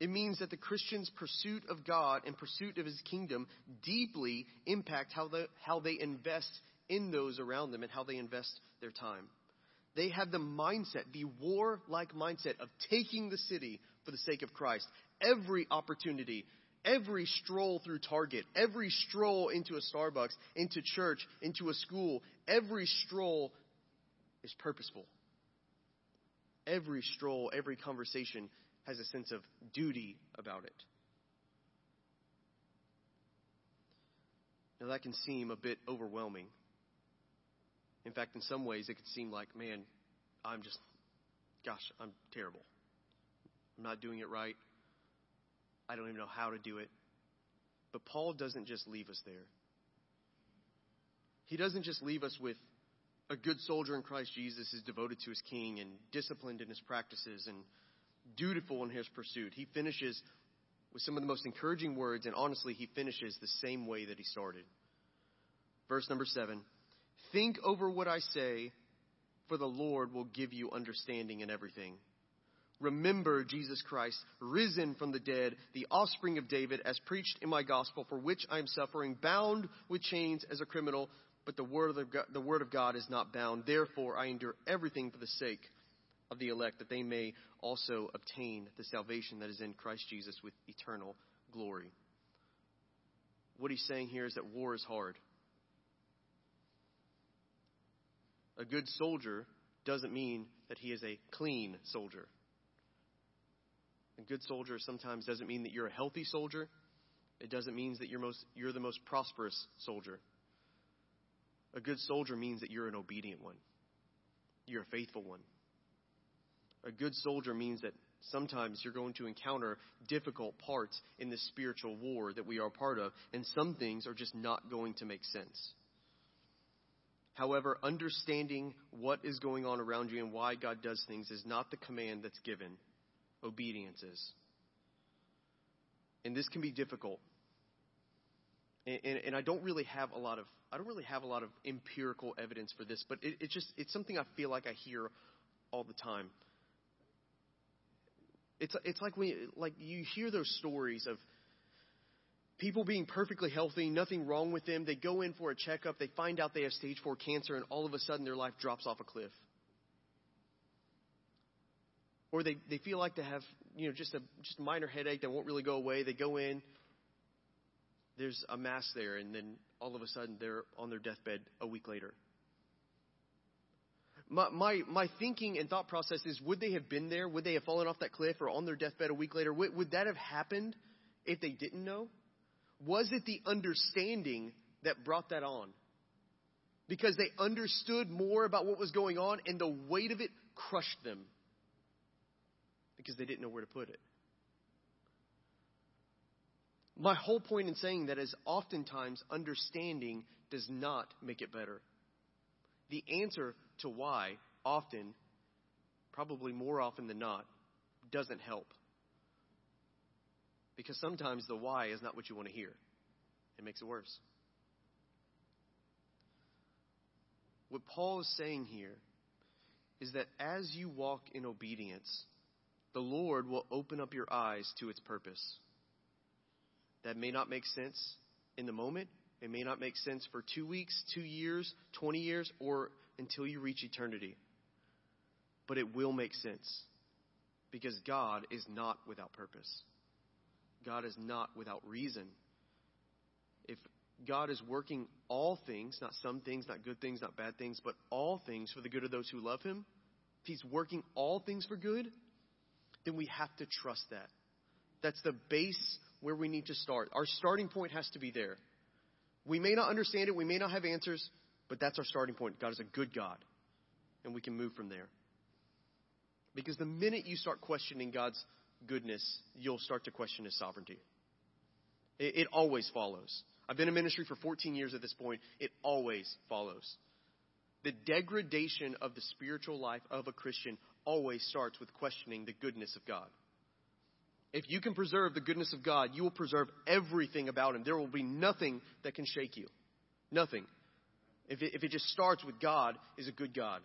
It means that the Christian's pursuit of God and pursuit of his kingdom deeply impact how they, how they invest in those around them and how they invest their time. They have the mindset, the war like mindset of taking the city for the sake of Christ. Every opportunity Every stroll through Target, every stroll into a Starbucks, into church, into a school, every stroll is purposeful. Every stroll, every conversation has a sense of duty about it. Now, that can seem a bit overwhelming. In fact, in some ways, it could seem like, man, I'm just, gosh, I'm terrible. I'm not doing it right. I don't even know how to do it. But Paul doesn't just leave us there. He doesn't just leave us with a good soldier in Christ Jesus is devoted to his king and disciplined in his practices and dutiful in his pursuit. He finishes with some of the most encouraging words, and honestly, he finishes the same way that he started. Verse number seven Think over what I say, for the Lord will give you understanding in everything. Remember Jesus Christ, risen from the dead, the offspring of David, as preached in my gospel, for which I am suffering, bound with chains as a criminal, but the word of God, the word of God is not bound. Therefore, I endure everything for the sake of the elect, that they may also obtain the salvation that is in Christ Jesus with eternal glory. What he's saying here is that war is hard. A good soldier doesn't mean that he is a clean soldier. A good soldier sometimes doesn't mean that you're a healthy soldier. It doesn't mean that you're, most, you're the most prosperous soldier. A good soldier means that you're an obedient one. You're a faithful one. A good soldier means that sometimes you're going to encounter difficult parts in this spiritual war that we are part of, and some things are just not going to make sense. However, understanding what is going on around you and why God does things is not the command that's given. Obedience is. And this can be difficult. And, and, and, I don't really have a lot of I don't really have a lot of empirical evidence for this, but it, it just it's something I feel like I hear all the time. It's it's like when like you hear those stories of people being perfectly healthy, nothing wrong with them. They go in for a checkup, they find out they have stage four cancer, and all of a sudden their life drops off a cliff. Or they, they feel like they have, you know, just a just a minor headache that won't really go away. They go in, there's a mass there, and then all of a sudden they're on their deathbed a week later. My, my, my thinking and thought process is would they have been there? Would they have fallen off that cliff or on their deathbed a week later? Would, would that have happened if they didn't know? Was it the understanding that brought that on? Because they understood more about what was going on and the weight of it crushed them because they didn't know where to put it. My whole point in saying that is oftentimes understanding does not make it better. The answer to why often, probably more often than not, doesn't help. Because sometimes the why is not what you want to hear, it makes it worse. What Paul is saying here is that as you walk in obedience, the Lord will open up your eyes to its purpose. That may not make sense in the moment. It may not make sense for two weeks, two years, 20 years, or until you reach eternity. But it will make sense because God is not without purpose. God is not without reason. If God is working all things, not some things, not good things, not bad things, but all things for the good of those who love Him, if He's working all things for good, then we have to trust that. That's the base where we need to start. Our starting point has to be there. We may not understand it, we may not have answers, but that's our starting point. God is a good God, and we can move from there. Because the minute you start questioning God's goodness, you'll start to question his sovereignty. It, it, always follows. I've been in ministry for 14 years at this point. It always follows. The degradation of the spiritual life of a Christian always starts with questioning the goodness of God. If you can preserve the goodness of God, you will preserve everything about Him. There will be nothing that can shake you. Nothing. If it, if it just starts with God is a good God.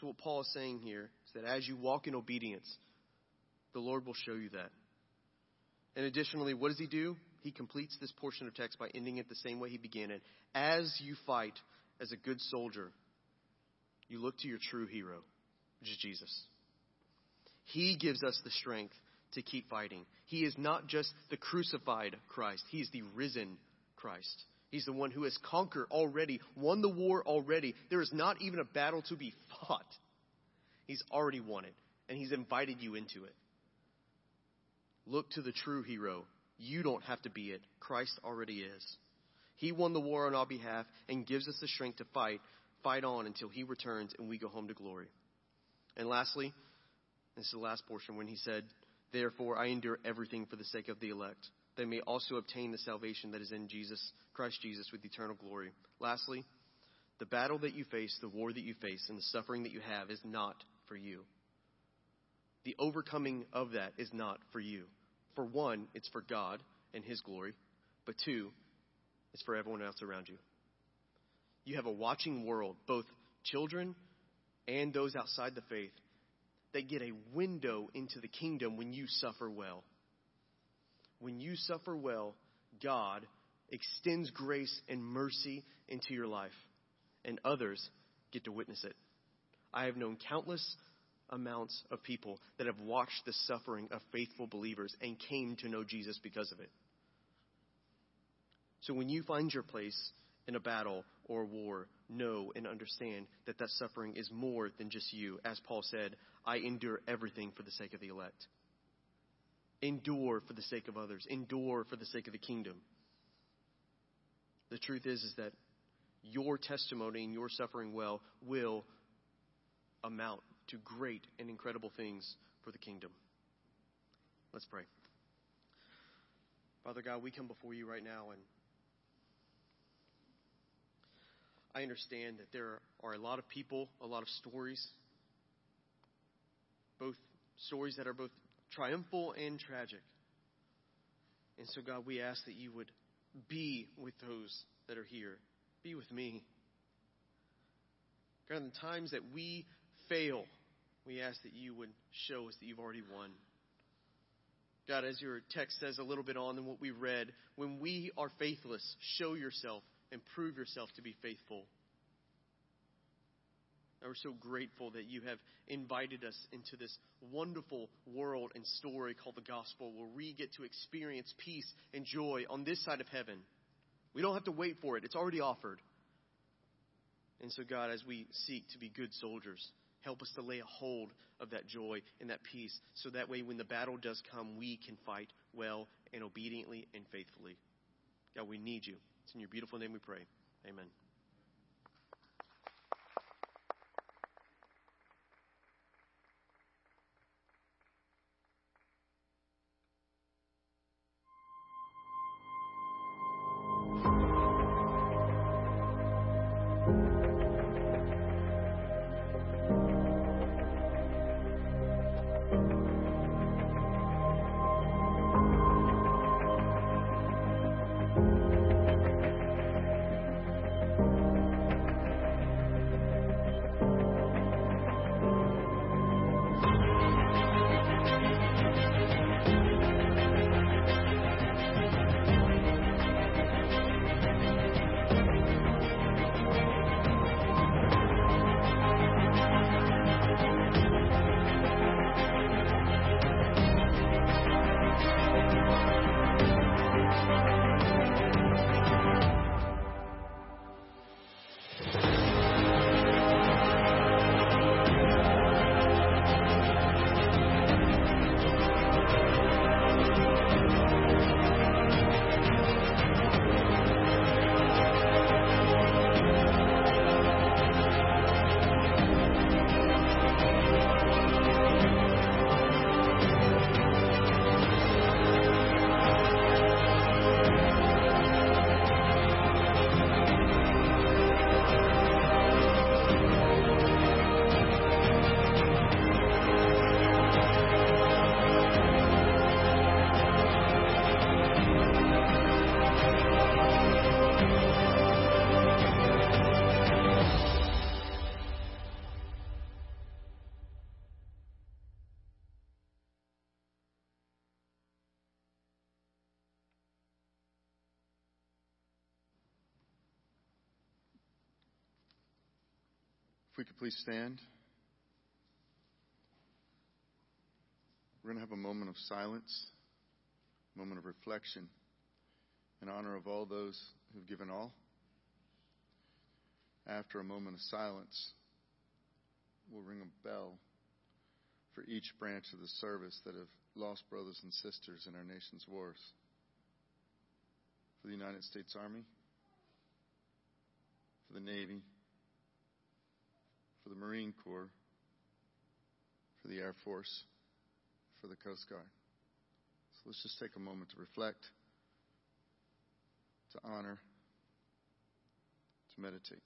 So, what Paul is saying here is that as you walk in obedience, the Lord will show you that. And additionally, what does he do? He completes this portion of text by ending it the same way he began it. As you fight as a good soldier, you look to your true hero, which is Jesus. He gives us the strength to keep fighting. He is not just the crucified Christ, He is the risen Christ. He's the one who has conquered already, won the war already. There is not even a battle to be fought. He's already won it, and He's invited you into it. Look to the true hero. You don't have to be it, Christ already is. He won the war on our behalf and gives us the strength to fight, fight on until He returns and we go home to glory. And lastly, this is the last portion when He said, Therefore, I endure everything for the sake of the elect that they may also obtain the salvation that is in Jesus, Christ Jesus, with eternal glory. Lastly, the battle that you face, the war that you face, and the suffering that you have is not for you. The overcoming of that is not for you. For one, it's for God and His glory, but two, it's for everyone else around you. You have a watching world, both children and those outside the faith, that get a window into the kingdom when you suffer well when you suffer well, God extends grace and mercy into your life, and others get to witness it. I have known countless amounts of people that have watched the suffering of faithful believers and came to know Jesus because of it. So when you find your place in a battle or a war, know and understand that that suffering is more than just you. As Paul said, I endure everything for the sake of the elect. Endure for the sake of others. Endure for the sake of the kingdom. The truth is, is that your testimony and your suffering well will amount to great and incredible things for the kingdom. Let's pray. Father God, we come before you right now and I understand that there are a lot of people, a lot of stories, both stories that are both triumphal and tragic. And so, God, we ask that you would be with those that are here. Be with me. God, in the times that we fail, we ask that you would show us that you've already won. God, as your text says a little bit on than what we read, when we are faithless, show yourself and prove yourself to be faithful. And we're so grateful that you have invited us into this wonderful world and story called the gospel where we get to experience peace and joy on this side of heaven. We don't have to wait for it, it's already offered. And so, God, as we seek to be good soldiers, help us to lay a hold of that joy and that peace so that way when the battle does come, we can fight well and obediently and faithfully. God, we need you. It's in your beautiful name we pray. Amen. If we could please stand. We're going to have a moment of silence, a moment of reflection in honor of all those who've given all. After a moment of silence, we'll ring a bell for each branch of the service that have lost brothers and sisters in our nation's wars. For the United States Army, for the Navy, for the Marine Corps, for the Air Force, for the Coast Guard. So let's just take a moment to reflect, to honor, to meditate.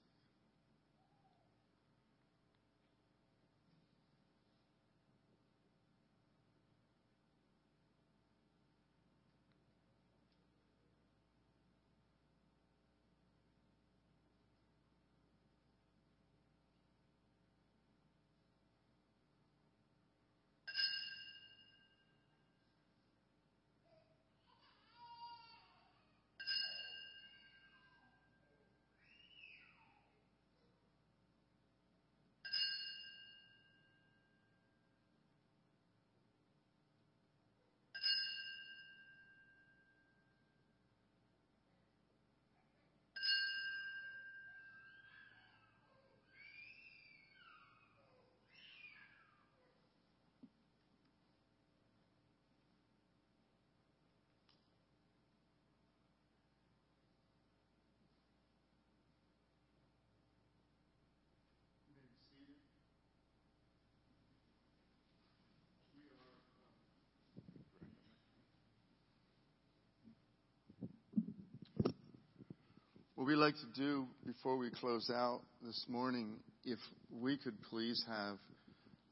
What we like to do before we close out this morning, if we could please have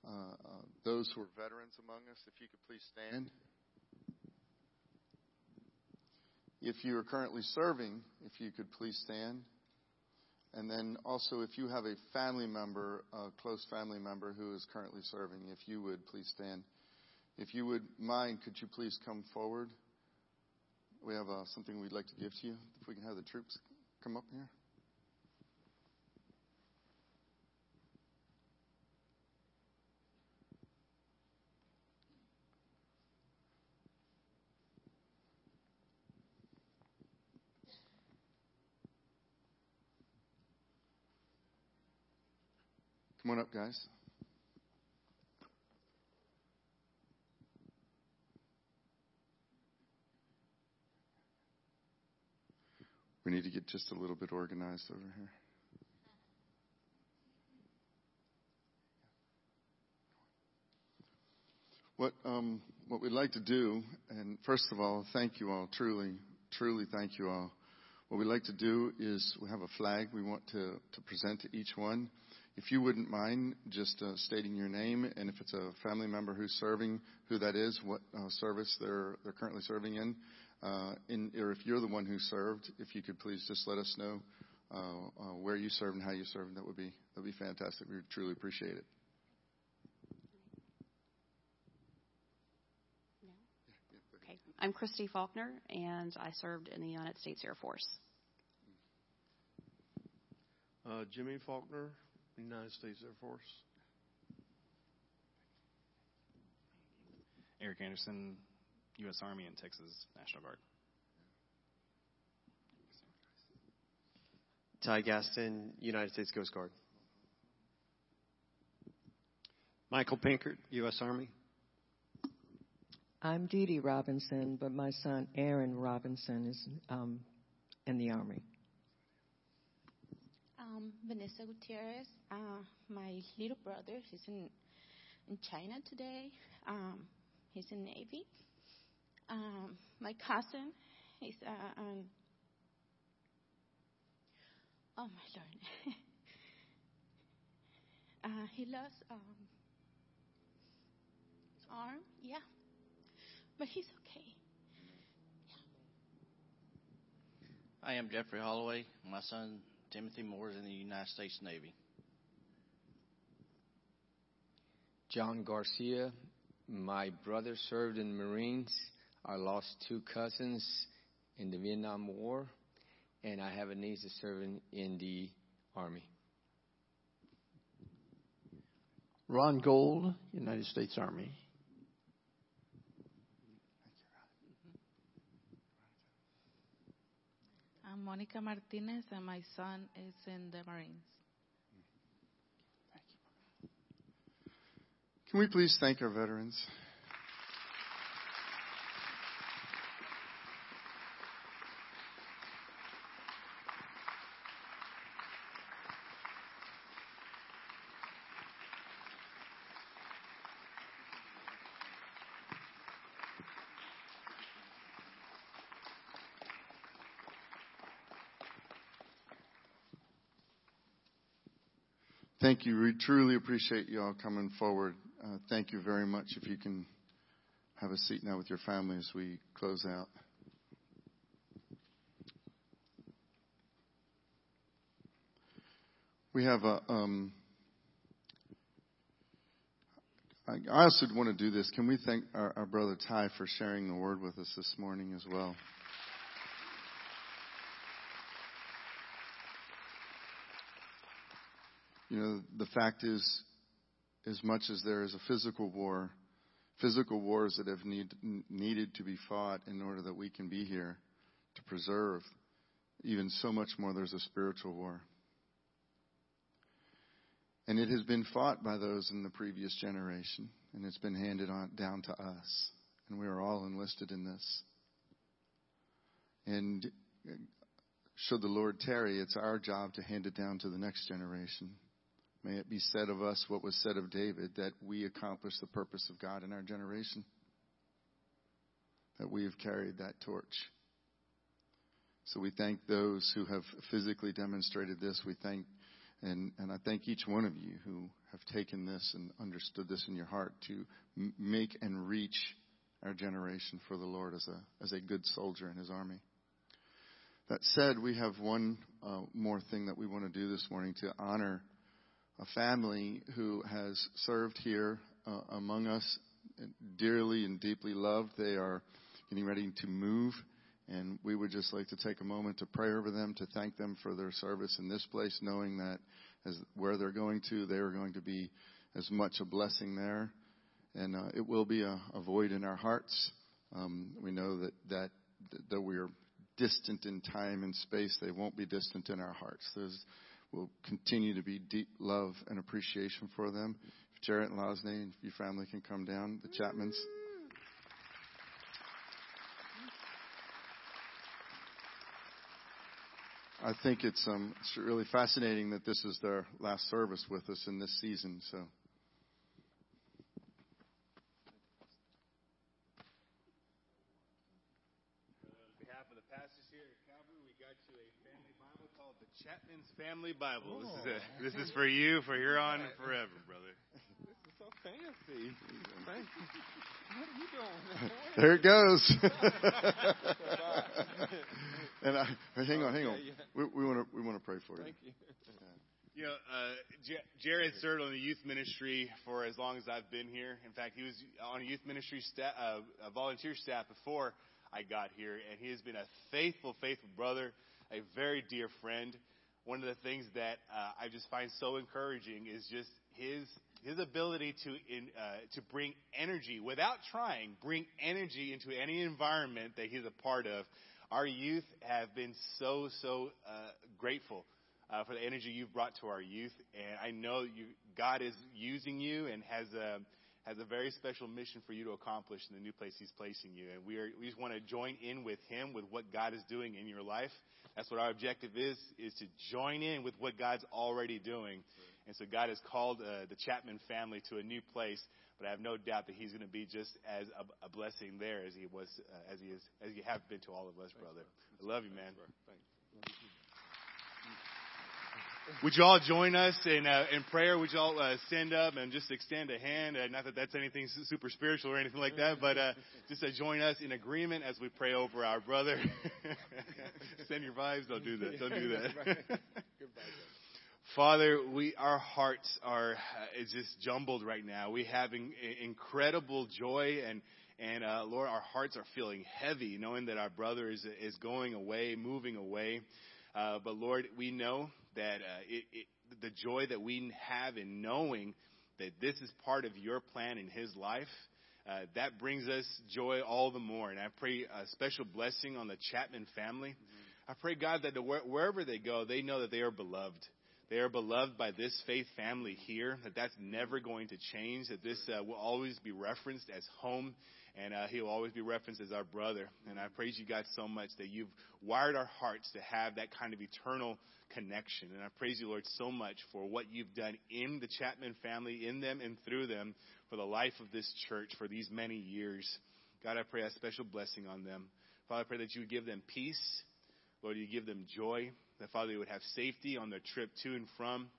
uh, uh, those who are veterans among us, if you could please stand. If you are currently serving, if you could please stand. And then also, if you have a family member, a close family member who is currently serving, if you would please stand. If you would mind, could you please come forward? We have uh, something we'd like to give to you. If we can have the troops come up here. Come on up, guys. We need to get just a little bit organized over here. What um, what we'd like to do, and first of all, thank you all. Truly, truly, thank you all. What we'd like to do is we have a flag we want to to present to each one. If you wouldn't mind just uh, stating your name and if it's a family member who's serving, who that is, what uh, service they're they're currently serving in, uh, in, or if you're the one who served, if you could please just let us know uh, uh, where you served and how you served. That would be that would be fantastic. We would truly appreciate it. Okay. I'm Christy Faulkner, and I served in the United States Air Force. Uh, Jimmy Faulkner, United States Air Force. Eric Anderson, U.S. Army and Texas National Guard. Ty Gaston, United States Coast Guard. Michael Pinkert, U.S. Army. I'm Dee Dee Robinson, but my son Aaron Robinson is um, in the Army. Um, Vanessa Gutierrez. Uh, my little brother, he's in in China today. Um, he's in Navy. Um, my cousin, he's uh, um, oh my lord, uh, he lost um, arm. Yeah, but he's okay. I am Jeffrey Holloway. My son Timothy Moore is in the United States Navy. John Garcia. My brother served in the Marines. I lost two cousins in the Vietnam War, and I have a niece that's serving in the Army. Ron Gold, United States Army. I'm Monica Martinez, and my son is in the Marines. Can we please thank our veterans? Thank you. We truly appreciate you all coming forward. Uh, thank you very much. If you can have a seat now with your family as we close out. We have a. Um, I also want to do this. Can we thank our, our brother Ty for sharing the word with us this morning as well? You know, the fact is, as much as there is a physical war, physical wars that have need, needed to be fought in order that we can be here to preserve, even so much more there's a spiritual war. And it has been fought by those in the previous generation, and it's been handed on down to us. And we are all enlisted in this. And should the Lord tarry, it's our job to hand it down to the next generation. May it be said of us what was said of David that we accomplished the purpose of God in our generation. That we have carried that torch. So we thank those who have physically demonstrated this. We thank, and, and I thank each one of you who have taken this and understood this in your heart to m- make and reach our generation for the Lord as a, as a good soldier in his army. That said, we have one uh, more thing that we want to do this morning to honor a family who has served here uh, among us, dearly and deeply loved. They are getting ready to move, and we would just like to take a moment to pray over them, to thank them for their service in this place, knowing that as where they're going to, they are going to be as much a blessing there, and uh, it will be a, a, void in our hearts. Um, we know that that that we are distant in time and space, they won't be distant in our hearts. There's will continue to be deep love and appreciation for them. If Jarrett and Losney and your family can come down, the Chapmans. I think it's um, it's really fascinating that this is their last service with us in this season. So Chapman's Family Bible. This is it. This is for you, for here on forever, brother. This is so fancy. Thank you. What are you doing? There it goes. and I, hang on, hang on. We, we want to we want to pray for you. Thank you. You know, uh, J- Jared served on the youth ministry for as long as I've been here. In fact, he was on a youth ministry staff, uh, a volunteer staff before I got here, and he has been a faithful, faithful brother, a very dear friend one of the things that uh, I just find so encouraging is just his his ability to in, uh, to bring energy without trying, bring energy into any environment that he's a part of. Our youth have been so so uh, grateful uh, for the energy you've brought to our youth, and I know you God is using you and has a has a very special mission for you to accomplish in the new place He's placing you. And we are we just want to join in with Him with what God is doing in your life. That's what our objective is, is to join in with what God's already doing. And so God has called uh, the Chapman family to a new place, but I have no doubt that He's going to be just as a, a blessing there as He was, uh, as He is, as you have been to all of us, brother. I love you, man. Would you all join us in uh, in prayer? Would you all uh, stand up and just extend a hand? Uh, not that that's anything super spiritual or anything like that, but uh, just to join us in agreement as we pray over our brother. Send your vibes. Don't do that. Don't do that. Father, we our hearts are uh, is just jumbled right now. We have in, incredible joy and and uh, Lord, our hearts are feeling heavy, knowing that our brother is is going away, moving away. Uh, but Lord, we know that uh, it, it, the joy that we have in knowing that this is part of your plan in his life, uh, that brings us joy all the more. And I pray a special blessing on the Chapman family. Mm-hmm. I pray, God, that wherever they go, they know that they are beloved. They are beloved by this faith family here, that that's never going to change, that this uh, will always be referenced as home and uh, he'll always be referenced as our brother. And I praise you, God, so much that you've wired our hearts to have that kind of eternal connection. And I praise you, Lord, so much for what you've done in the Chapman family, in them and through them, for the life of this church for these many years. God, I pray a special blessing on them. Father, I pray that you would give them peace. Lord, you give them joy. That, Father, they would have safety on their trip to and from.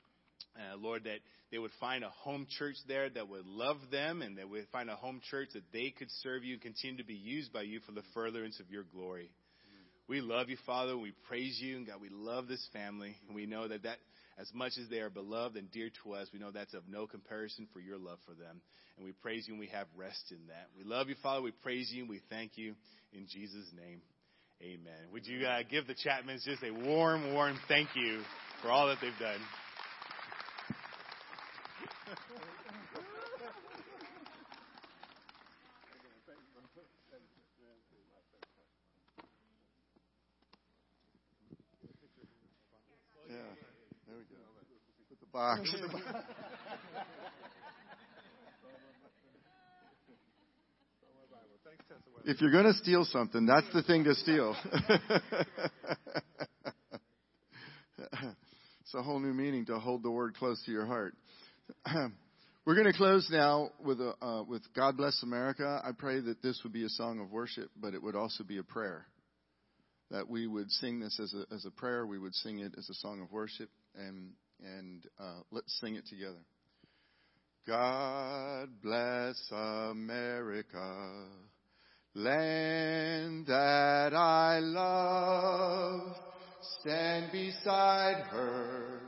Uh, Lord, that they would find a home church there that would love them and that would find a home church that they could serve you and continue to be used by you for the furtherance of your glory. We love you, Father. We praise you. And God, we love this family. And we know that, that as much as they are beloved and dear to us, we know that's of no comparison for your love for them. And we praise you and we have rest in that. We love you, Father. We praise you and we thank you in Jesus' name. Amen. Would you uh, give the Chapmans just a warm, warm thank you for all that they've done? Yeah, there we go. Put the box. if you're going to steal something, that's the thing to steal. it's a whole new meaning to hold the word close to your heart. We're going to close now with a, uh, with God bless America. I pray that this would be a song of worship, but it would also be a prayer. that we would sing this as a, as a prayer. We would sing it as a song of worship, and and uh, let's sing it together. God bless America, land that I love. Stand beside her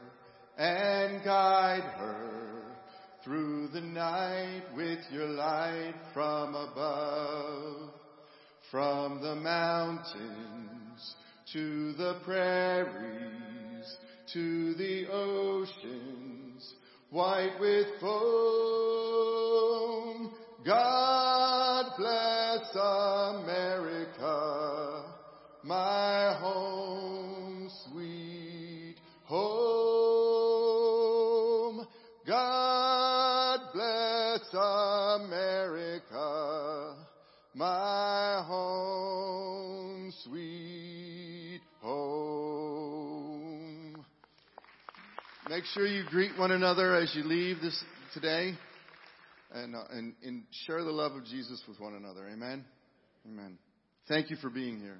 and guide her through the night with your light from above. From the mountains to the prairies to the oceans white with foam. God bless America, my home, Make sure you greet one another as you leave this today and, uh, and, and share the love of Jesus with one another. Amen. Amen. Thank you for being here.